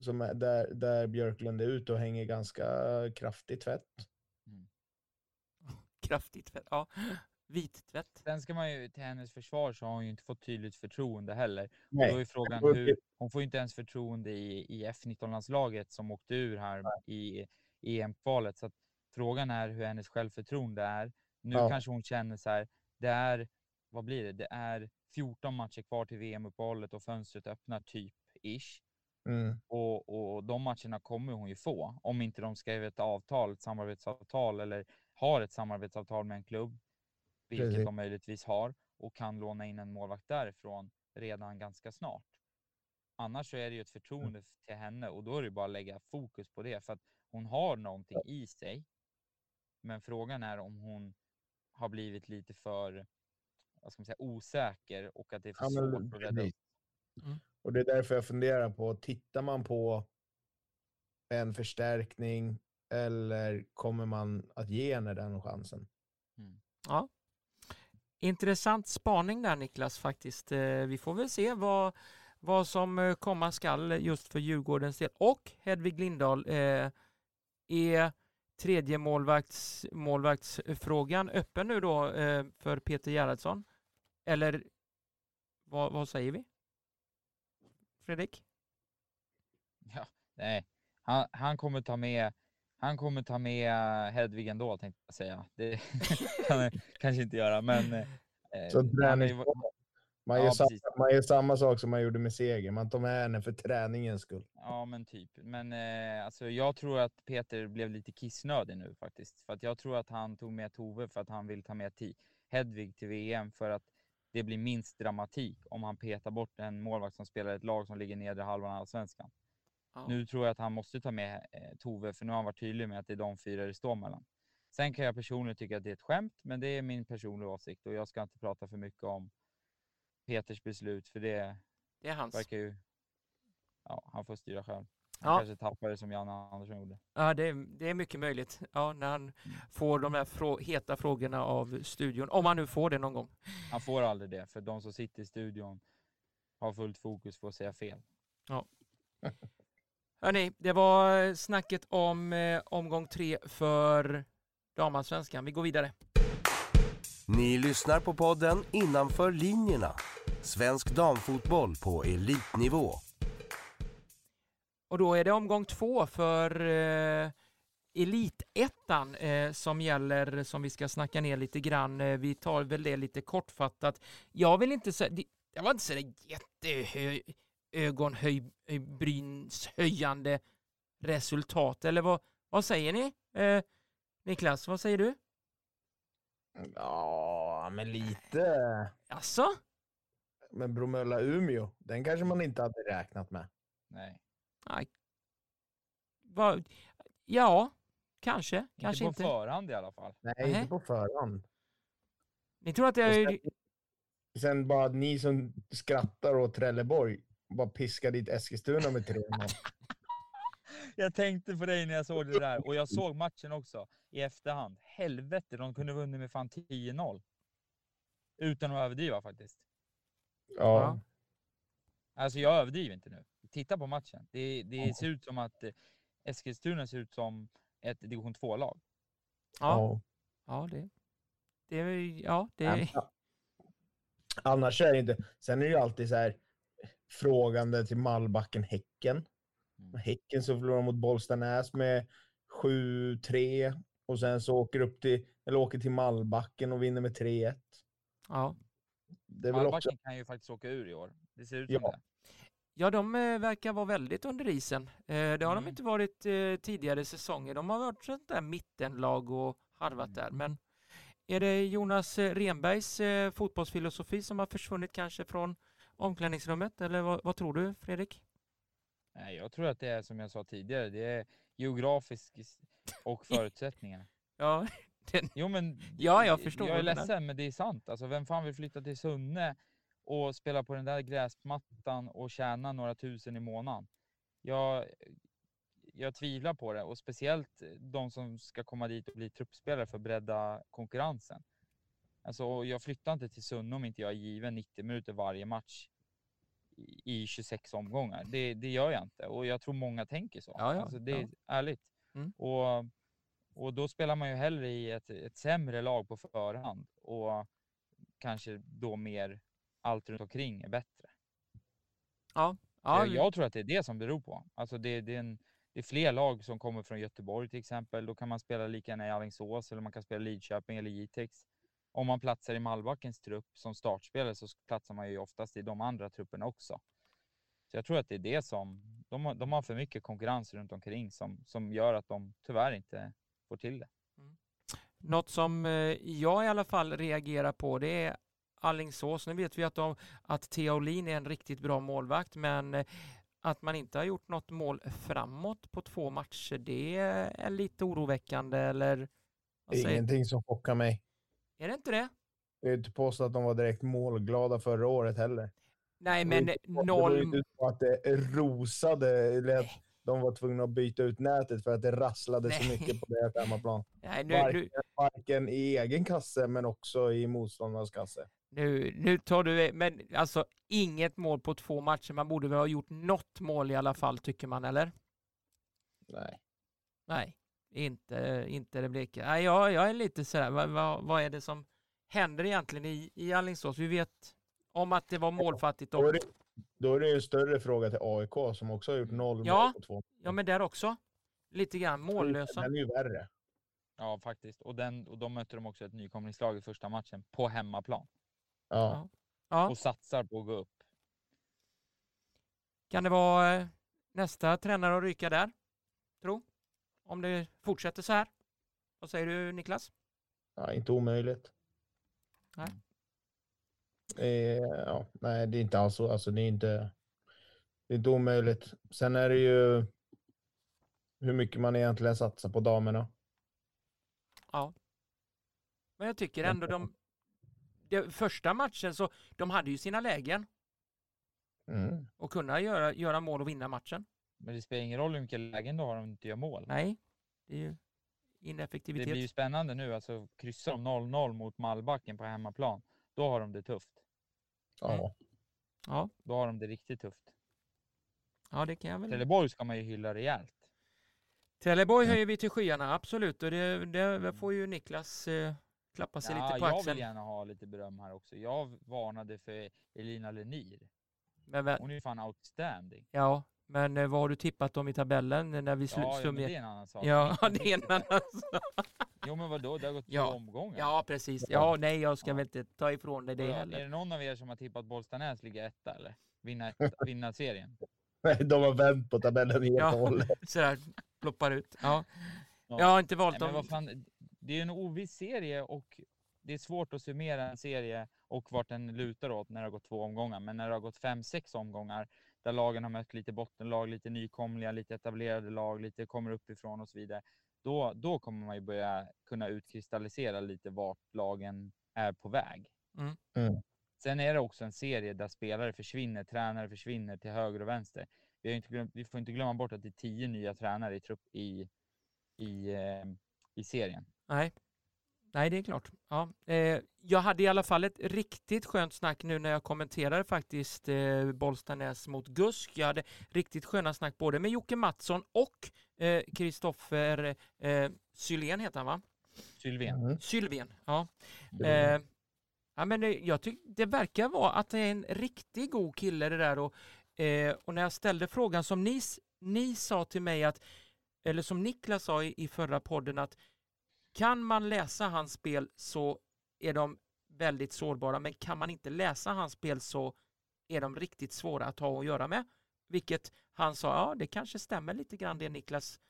Som är där, där Björklund är ute och hänger ganska kraftigt tvätt. Kraftigt fett. Ja. Vittvätt. Sen ska man ju till hennes försvar så har hon ju inte fått tydligt förtroende heller. Och Nej. då är frågan Och hur, hon får ju inte ens förtroende i, i F19-landslaget som åkte ur här i EM-kvalet. Så att frågan är hur hennes självförtroende är. Nu Ja. kanske hon känner så här, det är, vad blir det? Det är 14 matcher kvar till VM-uppehållet och fönstret öppnar typ ish. Mm. Och, och de matcherna kommer hon ju få om inte de skriver ett avtal, ett samarbetsavtal eller har ett samarbetsavtal med en klubb. vilket Precis. de möjligtvis har, och kan låna in en målvakt därifrån redan ganska snart. Annars så är det ju ett förtroende till henne och då är det bara att lägga fokus på det för att hon har någonting i sig. Men frågan är om hon har blivit lite för vad ska man säga, osäker och att det är för Ja, men svårt att rädda upp. Mm. Och det är därför jag funderar på, tittar man på en förstärkning eller kommer man att ge henne den chansen? Ja. Intressant spaning där Niklas faktiskt. Eh, Vi får väl se vad, vad som eh, komma skall just för Djurgårdens del. Och Hedvig Lindahl, eh, är tredje målvakts, målvaktsfrågan öppen nu då eh, för Peter Gerhardsson? Eller vad, vad säger vi? Fredrik? Ja, nej, han, han kommer ta med han kommer ta med Hedvig ändå tänkte jag säga. Det kan han kanske inte göra, men eh, Så han är man, Ja, gör samma, man gör samma sak som man gjorde med seger. Man tar med henne för träningens skull. Ja, men typ. Men eh, alltså, jag tror att Peter blev lite kissnödig nu faktiskt. För att jag tror att han tog med Tove för att han vill ta med Hedvig till VM för att det blir minst dramatik om han petar bort en målvakt som spelar ett lag som ligger nedre halvan av allsvenskan. Ja. Nu tror jag att han måste ta med eh, Tove, för nu har han varit tydlig med att det är de fyra det står mellan. Sen kan jag personligen tycka att det är ett skämt, men det är min personliga åsikt och jag ska inte prata för mycket om Peters beslut, för det Det är hans. verkar ju... Ja, han får styra själv. Han Ja. kanske tappar det som Janne Andersson gjorde. Ja, det är, det är mycket möjligt. Ja, när han får de här frå- heta frågorna av studion. Om han nu får det någon gång. Han får aldrig det, för de som sitter i studion har fullt fokus på att säga fel. Hörni, det var snacket om eh, omgång tre för damallsvenskan. Vi går vidare. Ni lyssnar på podden Innanför linjerna. Svensk damfotboll på elitnivå. Och då är det omgång två för eh, Elitettan eh, som gäller, som vi ska snacka ner lite grann. Eh, vi tar väl det lite kortfattat. Jag vill inte säga, det, det var inte så där jättehö, ögonbrynshöjande resultat, eller vad, vad säger ni? Eh, Niklas, vad säger du? Ja, men lite. Alltså? Men Bromölla-Umeå, den kanske man inte hade räknat med. Nej, Nej. Vad, ja, kanske, kanske inte på inte. förhand i alla fall. Nej, Nähä. inte på förhand. Ni tror att är... sen, sen bara ni som skrattar åt Trelleborg, bara piska dit Eskilstuna med 3-0. Jag tänkte på dig när jag såg det där och jag såg matchen också i efterhand. Helvete, de kunde vunnit med fan 10-0. Utan att överdriva faktiskt. Ja. Alltså jag överdriver inte nu. Titta på matchen. Det, det Ja. ser ut som att eh, Eskilstuna ser ut som ett division 2-lag. Ja, ja det... det är, ja, det. Annars är det inte. Sen är det ju alltid så här frågande till Mallbacken-Häcken. Mm. Häcken så förlorar mot Bollstanäs med 7-3 och sen så åker upp till, eller åker till Mallbacken och vinner med 3-1. Ja. Det är väl också, kan ju faktiskt åka ur i år. Det ser ut som Ja. det. Ja, de eh, verkar vara väldigt under isen. Eh, det har de Mm. inte varit eh, tidigare säsonger. De har varit sånt där mittenlag och harvat Mm. där. Men är det Jonas Renbergs fotbollsfilosofi som har försvunnit kanske från omklädningsrummet? Eller vad, vad tror du, Fredrik? Nej, jag tror att det är som jag sa tidigare. Det är geografisk och förutsättningar. Ja, Jo, men Ja, jag förstår Jag är ledsen, men det är sant. Alltså, vem fan vill flytta till Sunne och spela på den där gräsmattan och tjäna några tusen i månaden? Jag, jag tvivlar på det och speciellt de som ska komma dit och bli truppspelare för att bredda konkurrensen. Alltså, jag flyttar inte till Sunne om inte jag är given 90 minuter varje match i i 26 omgångar. Det, det gör jag inte och jag tror många tänker så. Ja, ja, alltså, det är ja. ärligt. Mm. Och, och då spelar man ju hellre i ett, ett sämre lag på förhand och kanske då mer allt runt omkring är bättre. ja, jag, jag tror att det är det som beror på. Alltså det, det, är en, det är fler lag som kommer från Göteborg till exempel. Då kan man spela lika gärna i Alingsås eller man kan spela Lidköping eller Jitex. Om man platsar i Malbackens trupp som startspelare så platsar man ju oftast i de andra trupperna också. Så jag tror att det är det som, de har, de har för mycket konkurrens runt omkring som, som gör att de tyvärr inte får till det. Något som eh, jag i alla fall reagerar på det är Allingsås. Nu vet vi att, de, att Thea Olin är en riktigt bra målvakt men eh, att man inte har gjort något mål framåt på två matcher det är lite oroväckande eller? vad säger- Ingenting som chockar mig. Är det inte det? Det är inte påstå att de var direkt målglada förra året heller. Nej men inte- Det var noll... ju inte så att det rosade, eller att de var tvungna att byta ut nätet för att det rasslade så Nej. mycket på deras hemmaplan. Nej, nu, Varken, nu, varken i egen kasse men också i motståndarnas kasse. nu, nu tar du... Men alltså inget mål på två matcher. Man borde väl ha gjort något mål i alla fall tycker man eller? Nej. Nej, inte, inte det bleka. Nej, jag, jag är lite sådär, vad, vad, vad är det som händer egentligen i, i Alingsås? Vi vet om att det var målfattigt. Och, då är det ju en större fråga till AIK som också har gjort noll Ja. mål på två. ja, men där också. Lite grann mållösa. Den är ju värre. Ja, faktiskt. Och, den, och då mötte de också ett nykomlingslag i första matchen på hemmaplan Ja. Ja, och satsar på att gå upp. kan det vara eh, nästa tränare att ryka där? Tro? Om det fortsätter så här? Vad säger du Niklas? ja, inte omöjligt. Nej. Eh, ja, nej, det är inte alls så. Alltså, det är inte, det är inte omöjligt. Sen är det ju hur mycket man egentligen satsar på damerna. Ja. Men jag tycker ändå de... Det, första matchen så, de hade ju sina lägen Mm. och kunna göra, göra mål och vinna matchen. Men det spelar ingen roll hur mycket lägen du har om du inte gör mål. Nej, det är ju Det ineffektivitet. blir ju spännande nu. Alltså kryssar de 0-0 mot Malbacken på hemmaplan, då har de det tufft. Ja. Mm. Ja, Då har de det riktigt tufft. ja, det kan jag väl. Trelleborg ska man ju hylla rejält. Trelleborg Mm. höjer vi till skyarna, absolut. Och det, det får ju Niklas eh, klappa sig Ja, lite på jag axeln. vill gärna ha lite beröm här också. Jag varnade för Elina Lenir. Men, vä- Hon är ju fan outstanding. ja, men eh, vad har du tippat om i tabellen när vi slu- Ja, ja, men det är en annan sak. Ja, det är en annan sak. Jo, men vadå? Det har gått Ja. två omgångar. Ja, precis. Ja, nej, jag ska Ja. väl inte ta ifrån dig det Är heller. det någon av er som har tippat Bollstanäs ligga etta eller? Vinna, ett, vinna serien? Nej, de har vänt på tabellen helt Ja. och hållet. Sådär, ploppar ut. Ja. Ja. Jag har inte valt Nej, dem. fan, det är en oviss serie och det är svårt att summera en serie och vart den lutar åt när det har gått två omgångar. Men när det har gått fem, sex omgångar där lagen har mött lite bottenlag, lite nykomliga, lite etablerade lag, lite kommer uppifrån och så vidare. Då, då kommer man ju börja kunna utkristallisera lite vart lagen är på väg. Mm. Mm. Sen är det också en serie där spelare försvinner, tränare försvinner till höger och vänster. Vi, har inte glömt, vi får inte glömma bort att det är tio nya tränare i trupp i, i, eh, i serien. Nej. Nej, det är klart. Ja. Eh, jag hade i alla fall ett riktigt skönt snack nu när jag kommenterade faktiskt eh, Bollstanäs mot Gusk. Jag hade riktigt sköna snack både med Jocke Mattsson och eh, Kristoffer eh, Sylén heter han va? Sylvén. Mm. Sylvén, ja. Mm. Eh, ja men det, jag tyck, det verkar vara att det är en riktigt god kille det där och, eh, och när jag ställde frågan som ni, ni sa till mig att, eller som Niklas sa i, i förra podden att kan man läsa hans spel så är de väldigt sårbara men kan man inte läsa hans spel så är de riktigt svåra att ha att göra med. Vilket han sa, ja det kanske stämmer lite grann det Niklas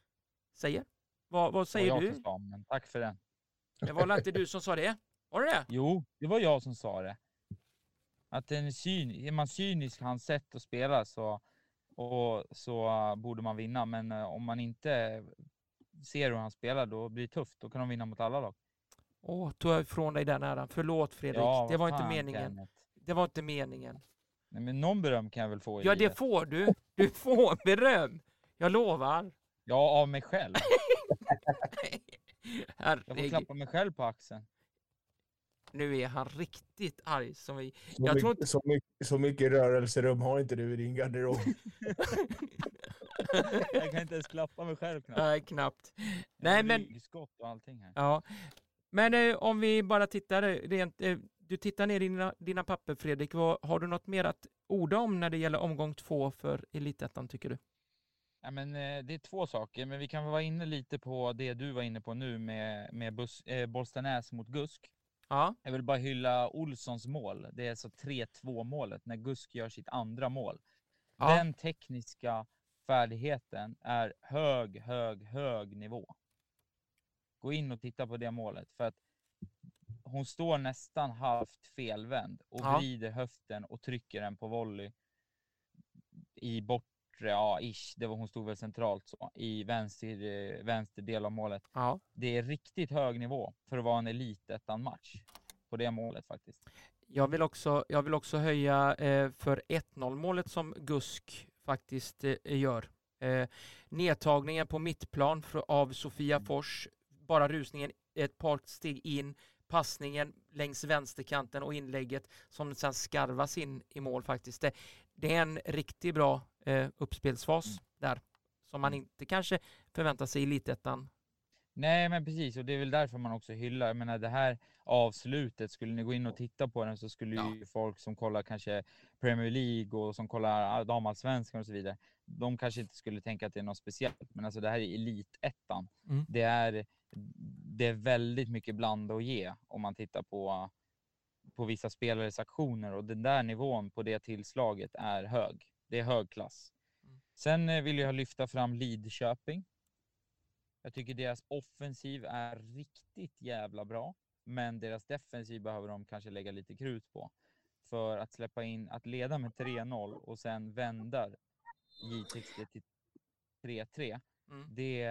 säger. Vad, vad säger jag du? sa, men tack för den. Det var väl inte du som sa det? Var det det? Jo, det var jag som sa det. Att en syn, är man cynisk hans sätt att spela så, och, så borde man vinna. Men uh, om man inte ser hur han spelar, då blir det tufft. Då kan de vinna mot alla lag. Åh, tog jag ifrån dig den äran. Förlåt Fredrik, Ja, det var inte meningen. Kenneth. Det var inte meningen. Nej, men någon beröm kan jag väl få i Ja, det livet. får du. Du får beröm. Jag lovar. Ja, av mig själv. Jag får klappa mig själv på axeln. nu är han riktigt arg. Som vi... Så, Jag tror mycket, så, mycket, så mycket rörelserum har inte du i din garderob. Jag kan inte ens klappa mig själv knappt. Nej, knappt. Nej, men, ryggskott och allting här. ja. men eh, om vi bara tittar rent, eh, du tittar ner i dina, dina papper Fredrik. Vad, har du något mer att orda om när det gäller omgång två för Elitettan tycker du? Ja, men, eh, det är två saker, men vi kan vara inne lite på det du var inne på nu med, med bus, eh, Bollstanäs mot Gusk. Ja, Jag vill bara hylla Olssons mål. Det är alltså 3-2 målet när Gusk gör sitt andra mål. Ja. Den tekniska färdigheten är hög, hög, hög nivå. gå in och titta på det målet. För att hon står nästan halvt felvänd och Ja. vrider höften och trycker den på volley i bortre, ja ish, det var, hon stod väl centralt så, i vänster, eh, vänster del av målet. Ja. Det är riktigt hög nivå för att vara en elitettan-match på det målet faktiskt. Jag vill också, jag vill också höja eh, för 1-0 målet som Gusk faktiskt eh, gör. Eh, nedtagningen på mittplan av Sofia Fors, bara rusningen ett par steg in, passningen längs vänsterkanten och inlägget som sen skarvas in i mål faktiskt. Det, det är en riktigt bra eh, uppspelsfas Mm. där som man Mm. inte kanske förväntar sig i elitettan. Nej, men precis, och det är väl därför man också hyllar. Jag menar det här avslutet, skulle ni gå in och titta på den så skulle Ja. ju folk som kollar kanske Premier League och som kollar damallsvenskan och så vidare, de kanske inte skulle tänka att det är något speciellt. Men alltså det här är elitettan. Mm. Det är, det är väldigt mycket blanda och ge om man tittar på, på vissa spelares aktioner och den där nivån på det tillslaget är hög. Det är hög klass. Mm. Sen eh, vill jag lyfta fram Lidköping. Jag tycker deras offensiv är riktigt jävla bra, men deras defensiv behöver de kanske lägga lite krut på. För att släppa in, att leda med 3-0 och sen vända J60 till 3-3, Mm. det,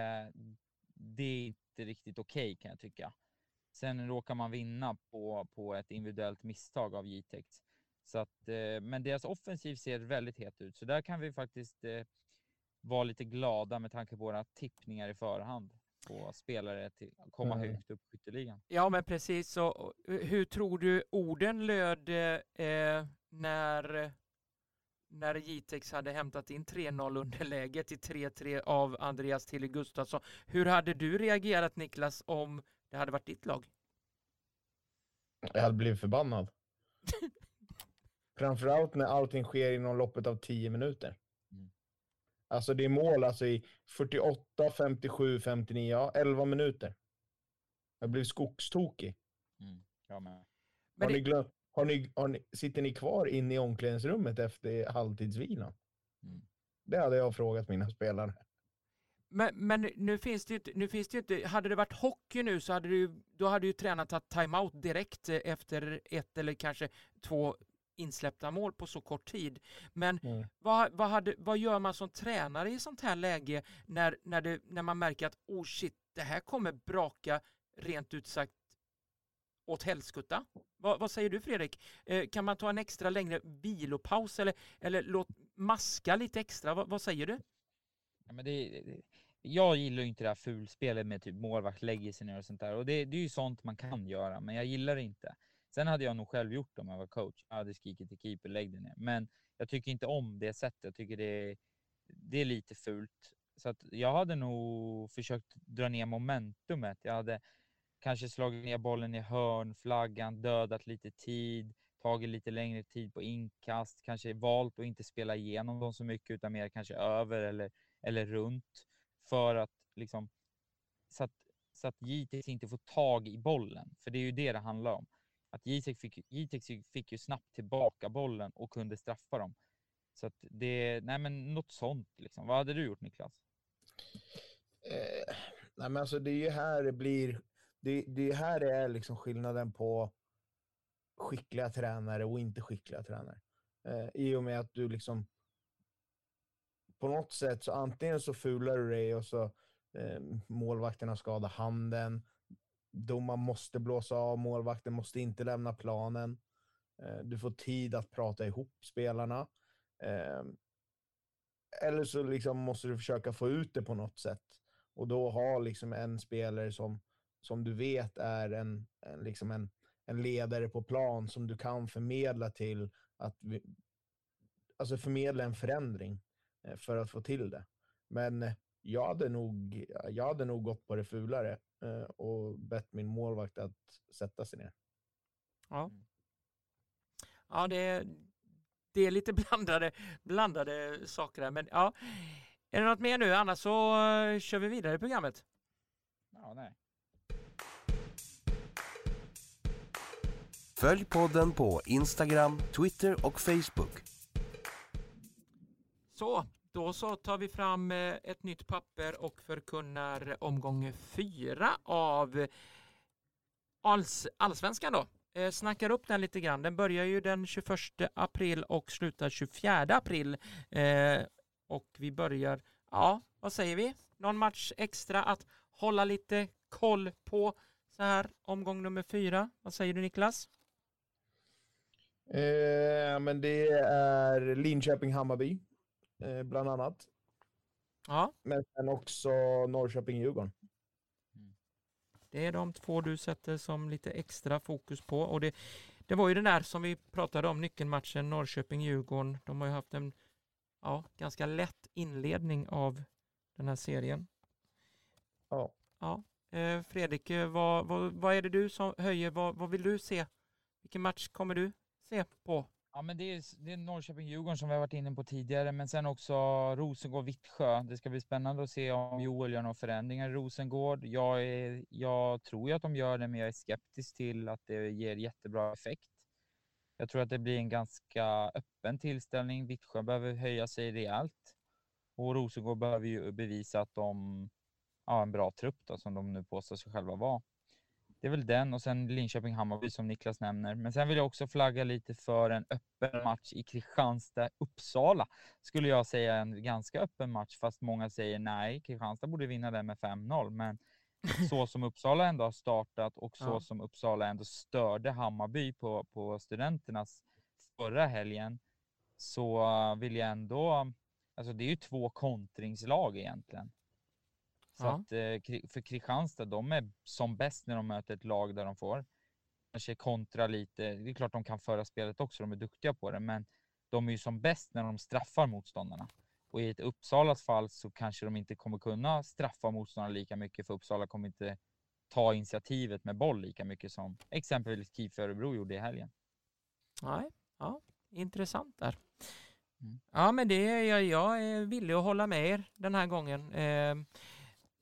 det är inte riktigt okej kan jag tycka. Sen råkar man vinna på, på ett individuellt misstag av Jtex. Så att, eh, men deras offensiv ser väldigt het ut, så där kan vi faktiskt eh, vara lite glada med tanke på våra tippningar i förhand på spelare till att komma Mm. högt upp i skytteligan. Ja, men precis. Så, eh, hur tror du orden löd eh, när, när Jitex hade hämtat in 3-0 underläge till 3-3 av Andreas Tille Gustafsson? Hur hade du reagerat Niklas om det hade varit ditt lag? Jag hade blivit förbannad. Framförallt när allting sker inom loppet av 10 minuter. Alltså det är mål alltså i 48, 57, 59, ja 11 minuter. Jag blev skogstokig. Mm. Ja, men. Men har det- ni glöm, har ni, har ni, sitter ni kvar inne i omklädningsrummet efter halvtidsvilan? Mm. Det hade jag frågat mina spelare. Men, men nu finns det ju inte, nu finns det ju inte, hade det varit hockey nu så hade du, då hade ju tränaren tagit timeout direkt efter ett eller kanske två insläppta mål på så kort tid. Men Mm. vad, vad, hade, vad gör man som tränare i sånt här läge när, när, det, när man märker att oh shit, det här kommer braka rent ut sagt åt helskutta? Vad, vad säger du Fredrik? Eh, kan man ta en extra längre vilopaus eller, eller låt maska lite extra? Vad, vad säger du? Ja, men det, det, jag gillar inte det här fulspelet med typ målvakt lägger sig ner och sånt där. Och det, det är ju sånt man kan göra, men jag gillar det inte. Sen hade jag nog själv gjort det om jag var coach. Jag hade skrikit till keeper, lägg dig ner. Men jag tycker inte om det sättet. Jag tycker det är, det är lite fult. Så att jag hade nog försökt dra ner momentumet. Jag hade kanske slagit ner bollen i hörnflaggan, dödat lite tid, tagit lite längre tid på inkast, kanske valt att inte spela igenom dem så mycket utan mer kanske över eller, eller runt för att liksom så att, så att Jitex inte får tag i bollen, för det är ju det det handlar om. Att Jitex fick, Jitex fick ju snabbt tillbaka bollen och kunde straffa dem. Så att det, nej men något sånt liksom. Vad hade du gjort Niklas? Eh, nej men alltså det är ju här det blir, det, det är här det är liksom skillnaden på skickliga tränare och inte skickliga tränare. Eh, I och med att du liksom på något sätt så antingen så fular du dig och så eh, målvakterna skadar handen. Domaren måste blåsa av, målvakten måste inte lämna planen. Eh, du får tid att prata ihop spelarna. Ehm, eller så liksom måste du försöka få ut det på något sätt. Och då ha liksom en spelare som, som du vet är en, en, liksom en, en ledare på plan som du kan förmedla till att vi, alltså förmedla en förändring eh, för att få till det. Men eh, jag hade nog, jag hade nog gått på det fulare och bett min målvakt att sätta sig ner. Ja, ja det, det är lite blandade, blandade saker där. Men ja, är det något mer nu? Annars så eh, kör vi vidare i programmet. Ja, nej. Följ podden på Instagram, Twitter och Facebook. Så, då så tar vi fram eh, ett nytt papper och förkunnar omgång fyra av alls, allsvenskan då. Eh, snackar upp den lite grann. Den börjar ju den 21 april och slutar 24 april. Eh, och vi börjar, ja, vad säger vi? Någon match extra att hålla lite koll på så här omgång nummer fyra. Vad säger du Niklas? Eh, men det är Linköping-Hammarby, eh, bland annat. Ja. Men sen också Norrköping-Djurgården. Det är de två du sätter som lite extra fokus på. Och det, det var ju den där som vi pratade om, nyckelmatchen Norrköping-Djurgården. De har ju haft en ja, ganska lätt inledning av den här serien. Ja. ja. Eh, Fredrik, eh, vad, vad, vad är det du som höjer? Vad, vad vill du se? Vilken match kommer du se på? Ja, men det är, det är Norrköping-Djurgården som vi har varit inne på tidigare, men sen också Rosengård-Vittsjö. Det ska bli spännande att se om Joel gör några förändringar i Rosengård. Jag, är, jag tror ju att de gör det, men jag är skeptisk till att det ger jättebra effekt. Jag tror att det blir en ganska öppen tillställning. Vittsjö behöver höja sig rejält och Rosengård behöver ju bevisa att de har en bra trupp då, som de nu påstår sig själva vara. Det är väl den och sen Linköping-Hammarby som Niklas nämner. Men sen vill jag också flagga lite för en öppen match i Kristianstad-Uppsala. Skulle jag säga en ganska öppen match, fast många säger nej, Kristianstad borde vinna den med 5-0. Men så som Uppsala ändå har startat och så Ja. som Uppsala ändå störde Hammarby på, på studenternas förra helgen så vill jag ändå, alltså det är ju två kontringslag egentligen. Så Ja. att eh, för Kristianstad, de är som bäst när de möter ett lag där de får kanske kontra lite. Det är klart de kan föra spelet också, de är duktiga på det, men de är ju som bäst när de straffar motståndarna. Och i ett Uppsalas fall så kanske de inte kommer kunna straffa motståndarna lika mycket, för Uppsala kommer inte ta initiativet med boll lika mycket som exempelvis KIF Örebro gjorde i helgen. Nej, ja, intressant där. Mm. Ja, men det är jag, jag är villig att hålla med er den här gången. Eh,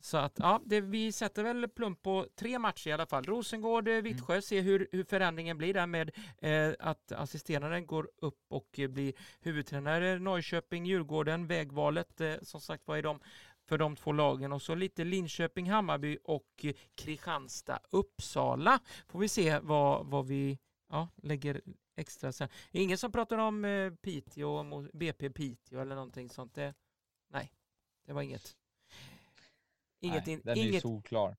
så att ja, det, vi sätter väl plump på tre matcher i alla fall. Rosengård, eh, Vittsjö, se hur, hur förändringen blir där med eh, att assisterande går upp och eh, blir huvudtränare. Norrköping, Djurgården, vägvalet eh, som sagt vad är de för de två lagen och så lite Linköping, Hammarby och eh, Kristianstad, Uppsala. Får vi se vad, vad vi ja, lägger extra sen. Det är ingen som pratar om eh, Piteå, BP Piteå eller någonting sånt. Det, nej, det var inget. Inget, Nej, in, den är inget. solklar.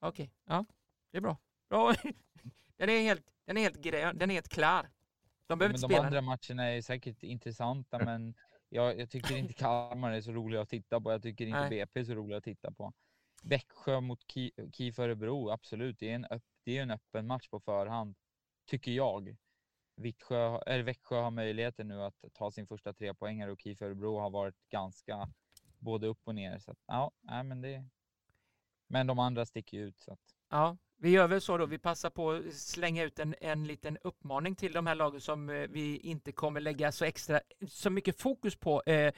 Okej, ja, det är bra. bra. den är helt, den är helt grön, den är helt klar. De behöver Men inte de spela. andra matcherna är säkert intressanta, men jag, jag tycker inte Kalmar är så roliga att titta på. Jag tycker inte Nej. BP är så roliga att titta på. Växjö mot Ki- KIF Örebro, absolut. Det är, en öpp, det är en öppen match på förhand, tycker jag. Vittsjö, eller Växjö har möjligheten nu att ta sin första trepoängare och KIF Örebro har varit ganska både upp och ner. Så att, ja, nej, men det. Men de andra sticker ju ut. Så att, Ja, vi gör väl så då. Vi passar på att slänga ut en, en liten uppmaning till de här lagen som eh, vi inte kommer lägga så extra så mycket fokus på. Eh,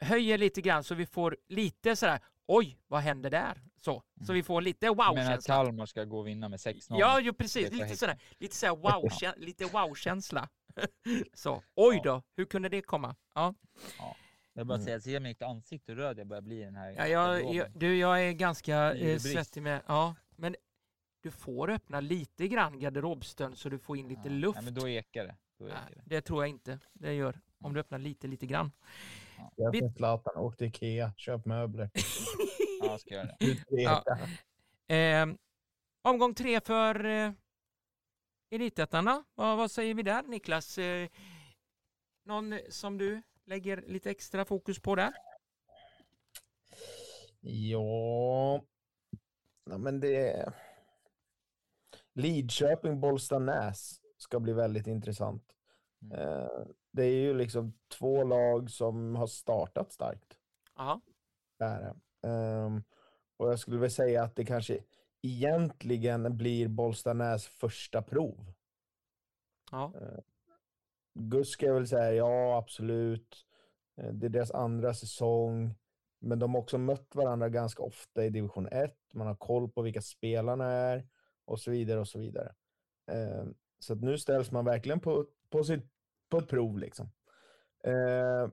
höjer lite grann så vi får lite sådär oj, vad händer där? Så, så vi får lite men att wow-känsla. Kalmar ska gå och vinna med 6-0. Ja, jo, precis. Lite sådär, lite sådär wow, lite wow-känsla. så, oj Ja. då, hur kunde det komma? Ja, Jag bara Mm. säga, ser mitt ansikte hur röd jag börjar bli i den här ja jag, jag, du, jag är ganska eh, svettig med, ja, men du får öppna lite grann garderobsdörren så du får in lite Ja, luft. Nej, men då ekar det. Då Nej, ekar det. det tror jag inte det gör. Om du öppnar lite, lite grann. Jag Vi- är Zlatan, åk till Ikea, köp möbler. Ja, jag ska göra det. Till Ja. Eh, omgång tre för eh, Elitettan då? Vad, vad säger vi där Niklas? Eh, någon som du lägger lite extra fokus på där? Ja, ja men det... Lidköping, Bollstanäs ska bli väldigt intressant. Mm. Eh, Det är ju liksom två lag som har startat starkt. Ja, Det är det. Ehm, och jag skulle väl säga att det kanske egentligen blir Bollstanäs första prov. ja, Gus ska jag väl säga, ja absolut. Eh, Det är deras andra säsong. Men de har också mött varandra ganska ofta i division 1. Man har koll på vilka spelarna är och så vidare och så vidare. Eh, Så nu ställs man verkligen på, på, sitt, på ett prov liksom. Eh,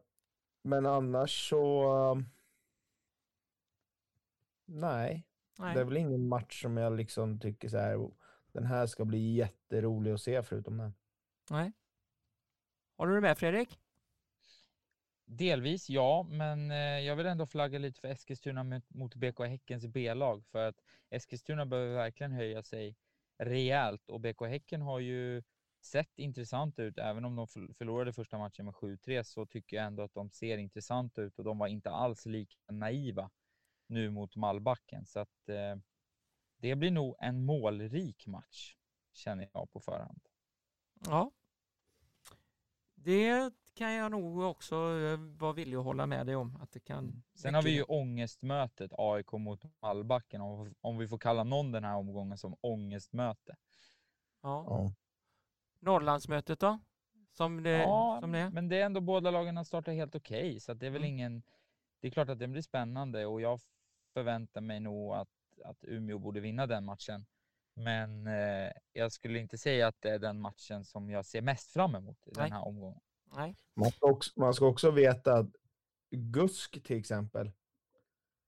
Men annars så... Nej, Nej. det är väl ingen match som jag liksom tycker så här. "Oh, Den här ska bli jätterolig att se förutom den. Nej. Håller du med Fredrik? Delvis ja, men eh, jag vill ändå flagga lite för Eskilstuna mot- BK Häckens B-lag för att Eskilstuna behöver verkligen höja sig rejält och BK Häcken har ju sett intressant ut. Även om de förl- förlorade första matchen med 7-3 så tycker jag ändå att de ser intressant ut och de var inte alls lika naiva nu mot Mallbacken. Så att eh, det blir nog en målrik match känner jag på förhand. Ja. Det kan jag nog också eh, vara villig att hålla med dig om. Att det kan Sen har vi ju ångestmötet AIK mot Mallbacken om, om vi får kalla någon den här omgången som ångestmöte. Ja. Ja. Norrlandsmötet då? Som det, ja, som det är? men det är ändå båda lagen har startat helt okej så att det är väl Mm. ingen. Det är klart att det blir spännande och jag förväntar mig nog att att Umeå borde vinna den matchen. Men eh, jag skulle inte säga att det är den matchen som jag ser mest fram emot i Nej. den här omgången. Nej. Man, ska också, man ska också veta att GUSK till exempel,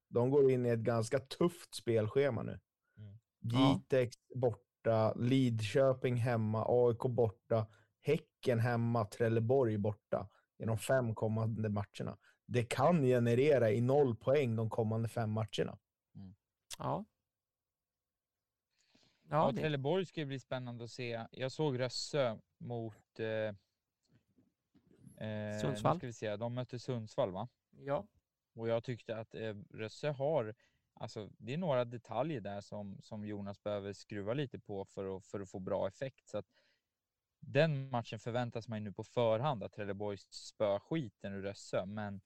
de går in i ett ganska tufft spelschema nu. Mm. Ja. Jitex borta, Lidköping hemma, AIK borta, Häcken hemma, Trelleborg borta i de fem kommande matcherna. Det kan generera i noll poäng de kommande fem matcherna. Ja. Ja, Ja, det, Trelleborg ska ju bli spännande att se. Jag såg Rössö mot eh, eh, Sundsvall. Ska vi se, de mötte Sundsvall va? ja. Och jag tyckte att eh, Rösse har, alltså det är några detaljer där som, som Jonas behöver skruva lite på för att, för att få bra effekt. Så att den matchen förväntas man ju nu på förhand att Trelleborg spöar skiten ur Rösse, men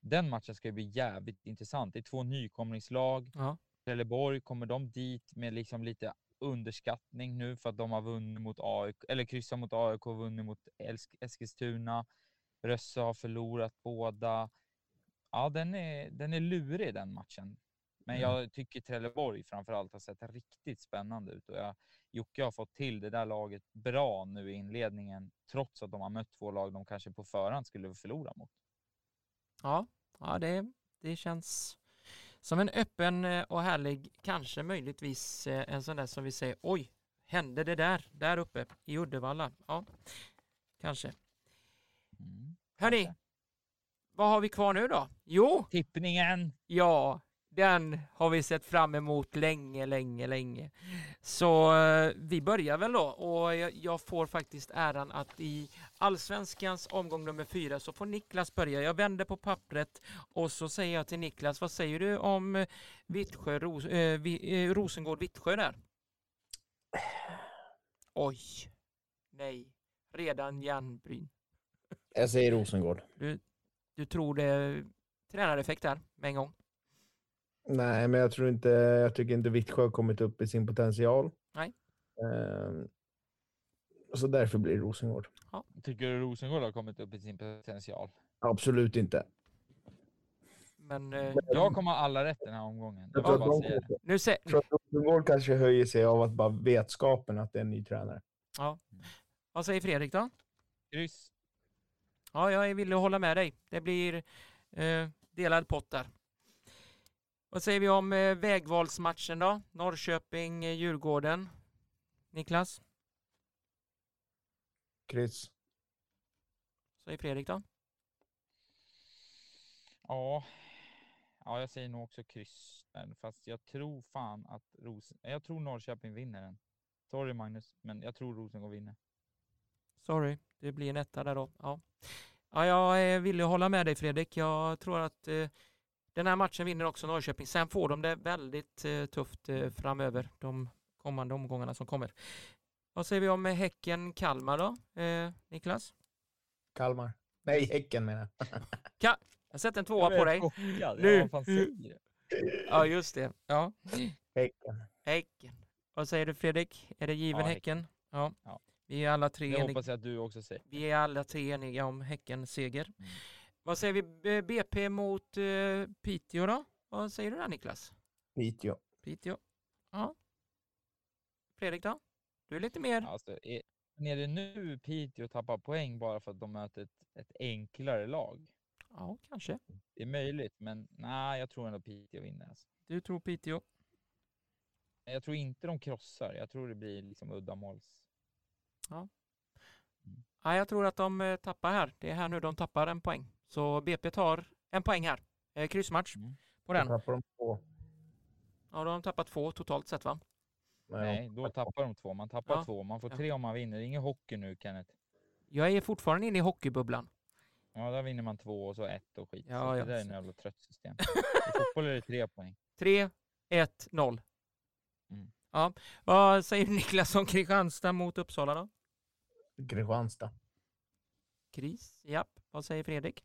den matchen ska ju bli jävligt intressant. Det är två nykomlingslag. Ja. Trelleborg, kommer de dit med liksom lite underskattning nu för att de har vunnit mot AIK, eller kryssat mot AIK och vunnit mot Esk- Eskilstuna. Rösse har förlorat båda. Ja, den är, den är lurig den matchen. Men Mm. jag tycker Trelleborg framförallt har sett riktigt spännande ut och jag, Jocke har fått till det där laget bra nu i inledningen, trots att de har mött två lag de kanske på förhand skulle förlora mot. Ja, ja det, det känns som en öppen eh, och härlig, kanske möjligtvis eh, en sån där som vi säger oj, hände det där, där uppe i Uddevalla? Ja, kanske. Mm. Hörni, vad har vi kvar nu då? Jo, Tippningen! ja, den har vi sett fram emot länge, länge, länge. Så eh, vi börjar väl då och jag, får faktiskt äran att i Allsvenskans omgång nummer fyra så får Niklas börja. Jag vänder på pappret och så säger jag till Niklas, vad säger du om eh, Vittsjö, Ros, eh, eh, Rosengård, Vittsjö där? Oj, nej, redan järnbryn. Jag säger Rosengård. Du tror det är tränareffekt där med en gång? Nej, men jag tror inte, jag tycker inte Vittsjö har kommit upp i sin potential. Nej. Ehm, så därför blir det Rosengård. Tycker du Rosengård har kommit upp i sin potential? Absolut inte. Men eh, Jag kommer ha alla rätt den här omgången. Jag tror vill att, de, nu ser jag tror att Rosengård kanske höjer sig av att bara vetskapen att det är en ny tränare. Vad säger Fredrik då? Kryss. Ja, jag att hålla med dig. Det blir eh, delad pott där. Vad säger vi om eh, vägvalsmatchen då? Norrköping, eh. Niklas, Kryss. säger Fredrik då? Ja. ja, jag säger nog också kryss. Fast jag tror fan att Ros jag tror Norrköping vinner den. Sorry Magnus, men jag tror Rosengård vinner. Sorry, det blir en etta där då. Ja. ja, jag villig att hålla med dig Fredrik. Jag tror att eh, den här matchen vinner också Norrköping. Sen får de det väldigt eh, tufft eh, framöver, de kommande omgångarna som kommer. Vad säger vi om Häcken-Kalmar då, eh, Niklas? Kalmar. Nej, Häcken menar jag. Jag sätter en tvåa på dig. Chockad. Nu. Ja, just det. Ja. Häcken. Häcken. Vad säger du Fredrik? Är det given Ja, Häcken? Ja. Ja. Vi är alla tre Det eniga. hoppas jag att du också säger. Vi är alla tre eniga om Häckens seger. Mm. Vad säger vi? BP mot eh, Piteå då? Vad säger du där Niklas? Piteå. Piteå. Ja. Fredrik då? Du är lite mer... Alltså, är, är det nu Piteå tappar poäng bara för att de möter ett, ett enklare lag? Ja, kanske. Det är möjligt, men nej, jag tror ändå Piteå vinner. Alltså. Du tror Piteå. Jag tror inte de krossar. Jag tror det blir liksom uddamåls. Ja, jag tror att de eh, tappar här. Det är här nu de tappar en poäng. Så BP tar en poäng här. Eh, kryssmatch Mm. på den. Tappar de två. Ja, då har de tappat två totalt sett va? Nej, då tappar de två. Man tappar Ja. två. Man får Ja. tre om man vinner. Det är ingen hockey nu, Kenneth. Jag är fortfarande inne i hockeybubblan. Ja, där vinner man två och så ett och skit. Ja, så ja. Det där är en jävla trött system. I fotboll är det tre poäng. 3, 1, 0. Mm. Ja, vad säger Niklas om Kristianstad mot Uppsala då? Kristianstad. Kris, japp. Vad säger Fredrik?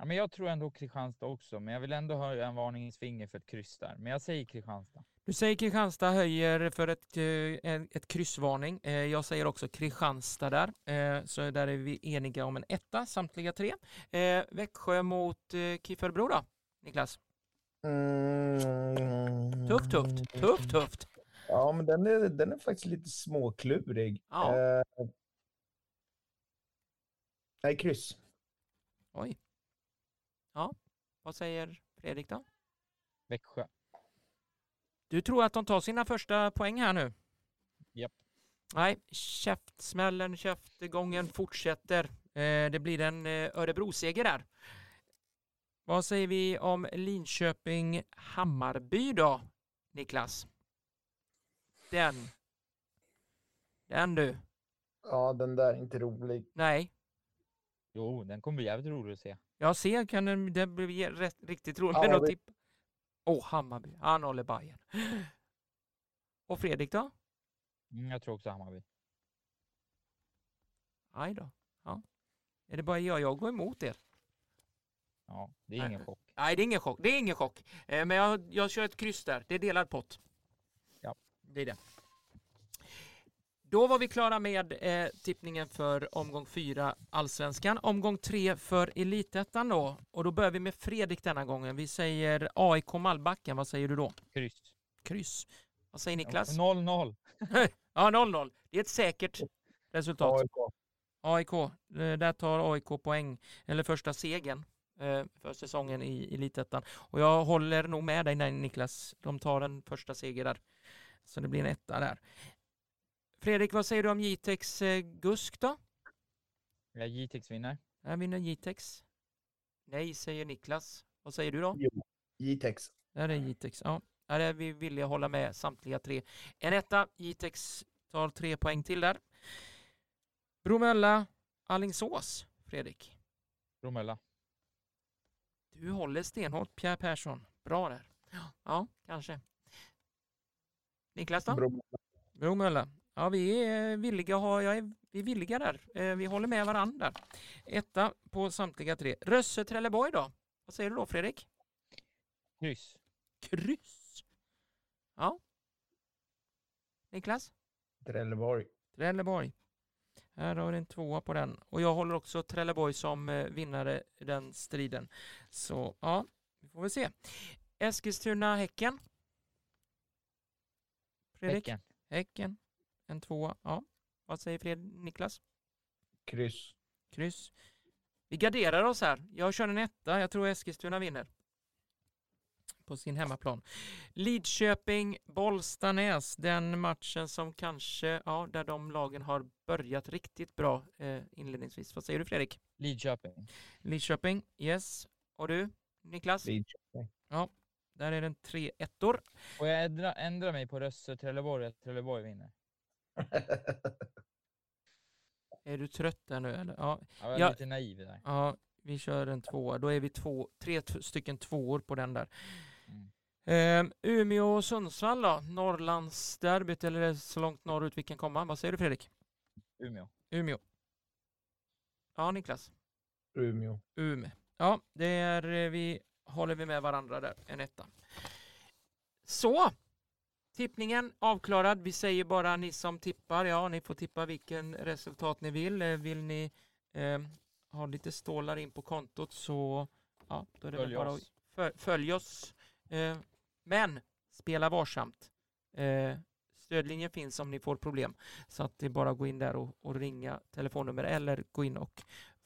Ja, men jag tror ändå Kristianstad också, men jag vill ändå höja en varningens finger för ett kryss där. Men jag säger Kristianstad. Du säger Kristianstad höjer för ett, eh, ett kryssvarning. Eh, Jag säger också Kristianstad där. Eh, Så där är vi eniga om en etta, samtliga tre. Växjö mot KIF Örebro då, Niklas? Mm. Tufft, tufft, tufft, tufft. Ja, men den är, den är faktiskt lite småklurig. Ja. Eh, nej, kryss. Oj. Vad säger Fredrik då? Växjö. Du tror att de tar sina första poäng här nu? Japp. Nej, käftsmällen, käftgången fortsätter. Eh, det blir en eh, Örebro-seger där. Vad säger vi om Linköping-Hammarby då, Niklas? Den. Den du. Ja, den där är inte rolig. Nej, Jo, den kommer bli jävligt rolig att se. Jag ser kan den, det bli rätt, riktigt roligt. Men att tippa. Åh, Hammarby. Han håller Bajen. Och Fredrik då? Mm, jag tror också Hammarby. Aj då. Ja. Är det bara jag jag går emot er? Ja, det är Nej. ingen chock. Nej, det är ingen chock. Det är ingen chock. Eh, men jag, jag kör ett kryss där. Det är delad pott. Ja. Det är det. Då var vi klara med eh, tippningen för omgång fyra allsvenskan. Omgång tre för elitettan då. Och då börjar vi med Fredrik denna gången. Vi säger AIK Malbacken. Vad säger du då? Kryss. Kryss. Vad säger Niklas? 0-0. Ja, 0-0. Det är ett säkert resultat. AIK. AIK, eh, där tar AIK poäng, eller första segern eh, för säsongen i Elitettan. Och jag håller nog med dig där, Niklas. De tar en första seger där. Så det blir en etta där. Fredrik, vad säger du om Jitex eh, Gusk då? Ja, Jitex vinner. Där vinner Jitex. Nej, säger Niklas. Vad säger du då? Jitex. Där är Jitex. Ja, där är vi villiga att hålla med samtliga tre. En etta. Jitex tar tre poäng till där. Bromölla, Alingsås, Fredrik. Bromölla. Du håller stenhårt, Pierre Persson. Bra där. Ja, kanske. Niklas då? Bro- Bromölla. Ja, vi är villiga att ha, jag är, vi är villiga där. Eh, Vi håller med varandra. Etta på samtliga tre. Rösse, Trelleborg då? Vad säger du då, Fredrik? Kryss. Kryss. Ja. Niklas? Trelleborg. Trelleborg. Här har du en tvåa på den. Och jag håller också Trelleborg som eh, vinnare i den striden. Så ja, vi får väl se. Eskilstuna-Häcken. Fredrik? Häcken. Häcken. En tvåa. Ja. Vad säger Fred Niklas? Kryss. Kryss. Vi garderar oss här. Jag kör en etta. Jag tror Eskilstuna vinner. På sin hemmaplan. Lidköping, Bollstanäs. Den matchen som kanske, ja, där de lagen har börjat riktigt bra eh, inledningsvis. Vad säger du Fredrik? Lidköping. Lidköping, yes. Och du, Niklas? Lidköping. Där är den tre ettor. Och jag ändrar, ändrar mig på Rösse Trelleborg att Trelleborg vinner. Är du trött där nu eller? Ja, Jag var Ja. lite naiv där. ja vi kör en tvåa. Då är vi två, tre stycken tvåor på den där. Mm. Ehm, Umeå och Sundsvall då? Norrlandsderbyt eller är så långt norrut vi kan komma? Vad säger du Fredrik? Umeå. Umeå. Ja, Niklas. Umeå. Umeå. Ja, det är eh, vi håller vi med varandra där. En etta. Så. Tippningen avklarad. Vi säger bara ni som tippar. Ja, ni får tippa vilken resultat ni vill. Eh, Vill ni eh, ha lite stålar in på kontot så ja, då är det Följ bara oss. för, följ oss. Eh, men spela varsamt. Eh, stödlinjen finns om ni får problem. Så att det är bara att gå in där och, och ringa telefonnummer eller gå in och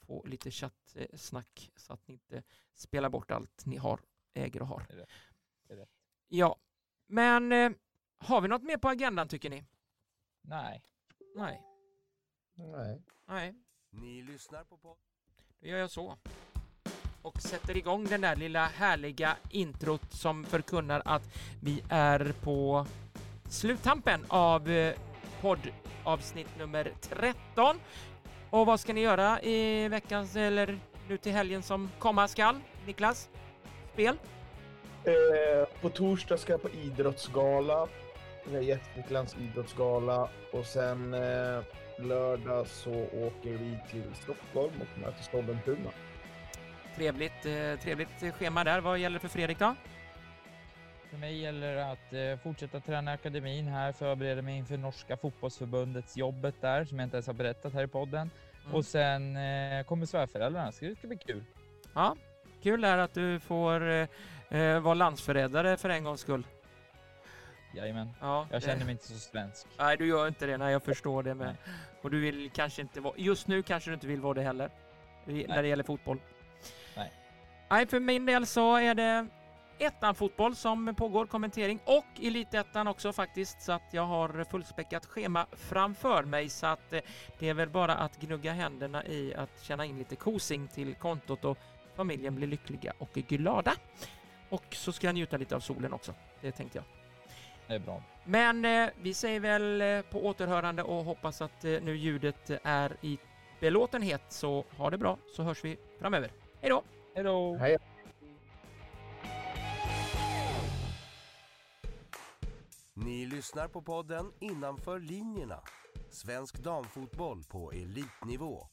få lite chattsnack så att ni inte spelar bort allt ni har, äger och har. Det är. Det är. Ja, men eh, har vi något mer på agendan tycker ni? Nej. Nej. Nej. Nej, Ni lyssnar på podden. då gör jag så. Och sätter igång den där lilla härliga introt som förkunnar att vi är på sluttampen av eh, poddavsnitt nummer 13. Och vad ska ni göra i veckans, eller nu till helgen som komma skall? Niklas? Spel? Eh, på torsdag ska jag på idrottsgala. Det är Gästriklands idrottsgala. Och sen eh, lördag så åker vi till Stockholm och möter Sollentuna. Trevligt, eh, trevligt schema där. Vad gäller för Fredrik då? För mig gäller det att eh, fortsätta träna i akademin här, förbereda mig inför norska fotbollsförbundets jobbet där, som jag inte ens har berättat här i podden. Mm. Och sen eh, kommer svärföräldrarna, så det ska bli kul. Ja, kul är att du får eh, eh, vara landsförrädare för en gångs skull. Jajamän. Ja, Jag känner mig inte så svensk. Nej, du gör inte det. Nej, jag förstår det med. Nej. Och du vill kanske inte vara... Just nu kanske du inte vill vara det heller. I, när det gäller fotboll. Nej. Nej, för min del så är det ettan fotboll som pågår, kommentering och elitettan också faktiskt. Så att jag har fullspäckat schema framför mig. Så att eh, det är väl bara att gnugga händerna i att tjäna in lite kosing till kontot och familjen blir lyckliga och glada. Och så ska jag njuta lite av solen också. Det tänkte jag. Det är bra. Men eh, vi säger väl eh, på återhörande och hoppas att eh, nu ljudet är i belåtenhet. Så ha det bra så hörs vi framöver. Hej då! Hej då! Hej. Ni lyssnar på podden Innanför linjerna. Svensk damfotboll på elitnivå.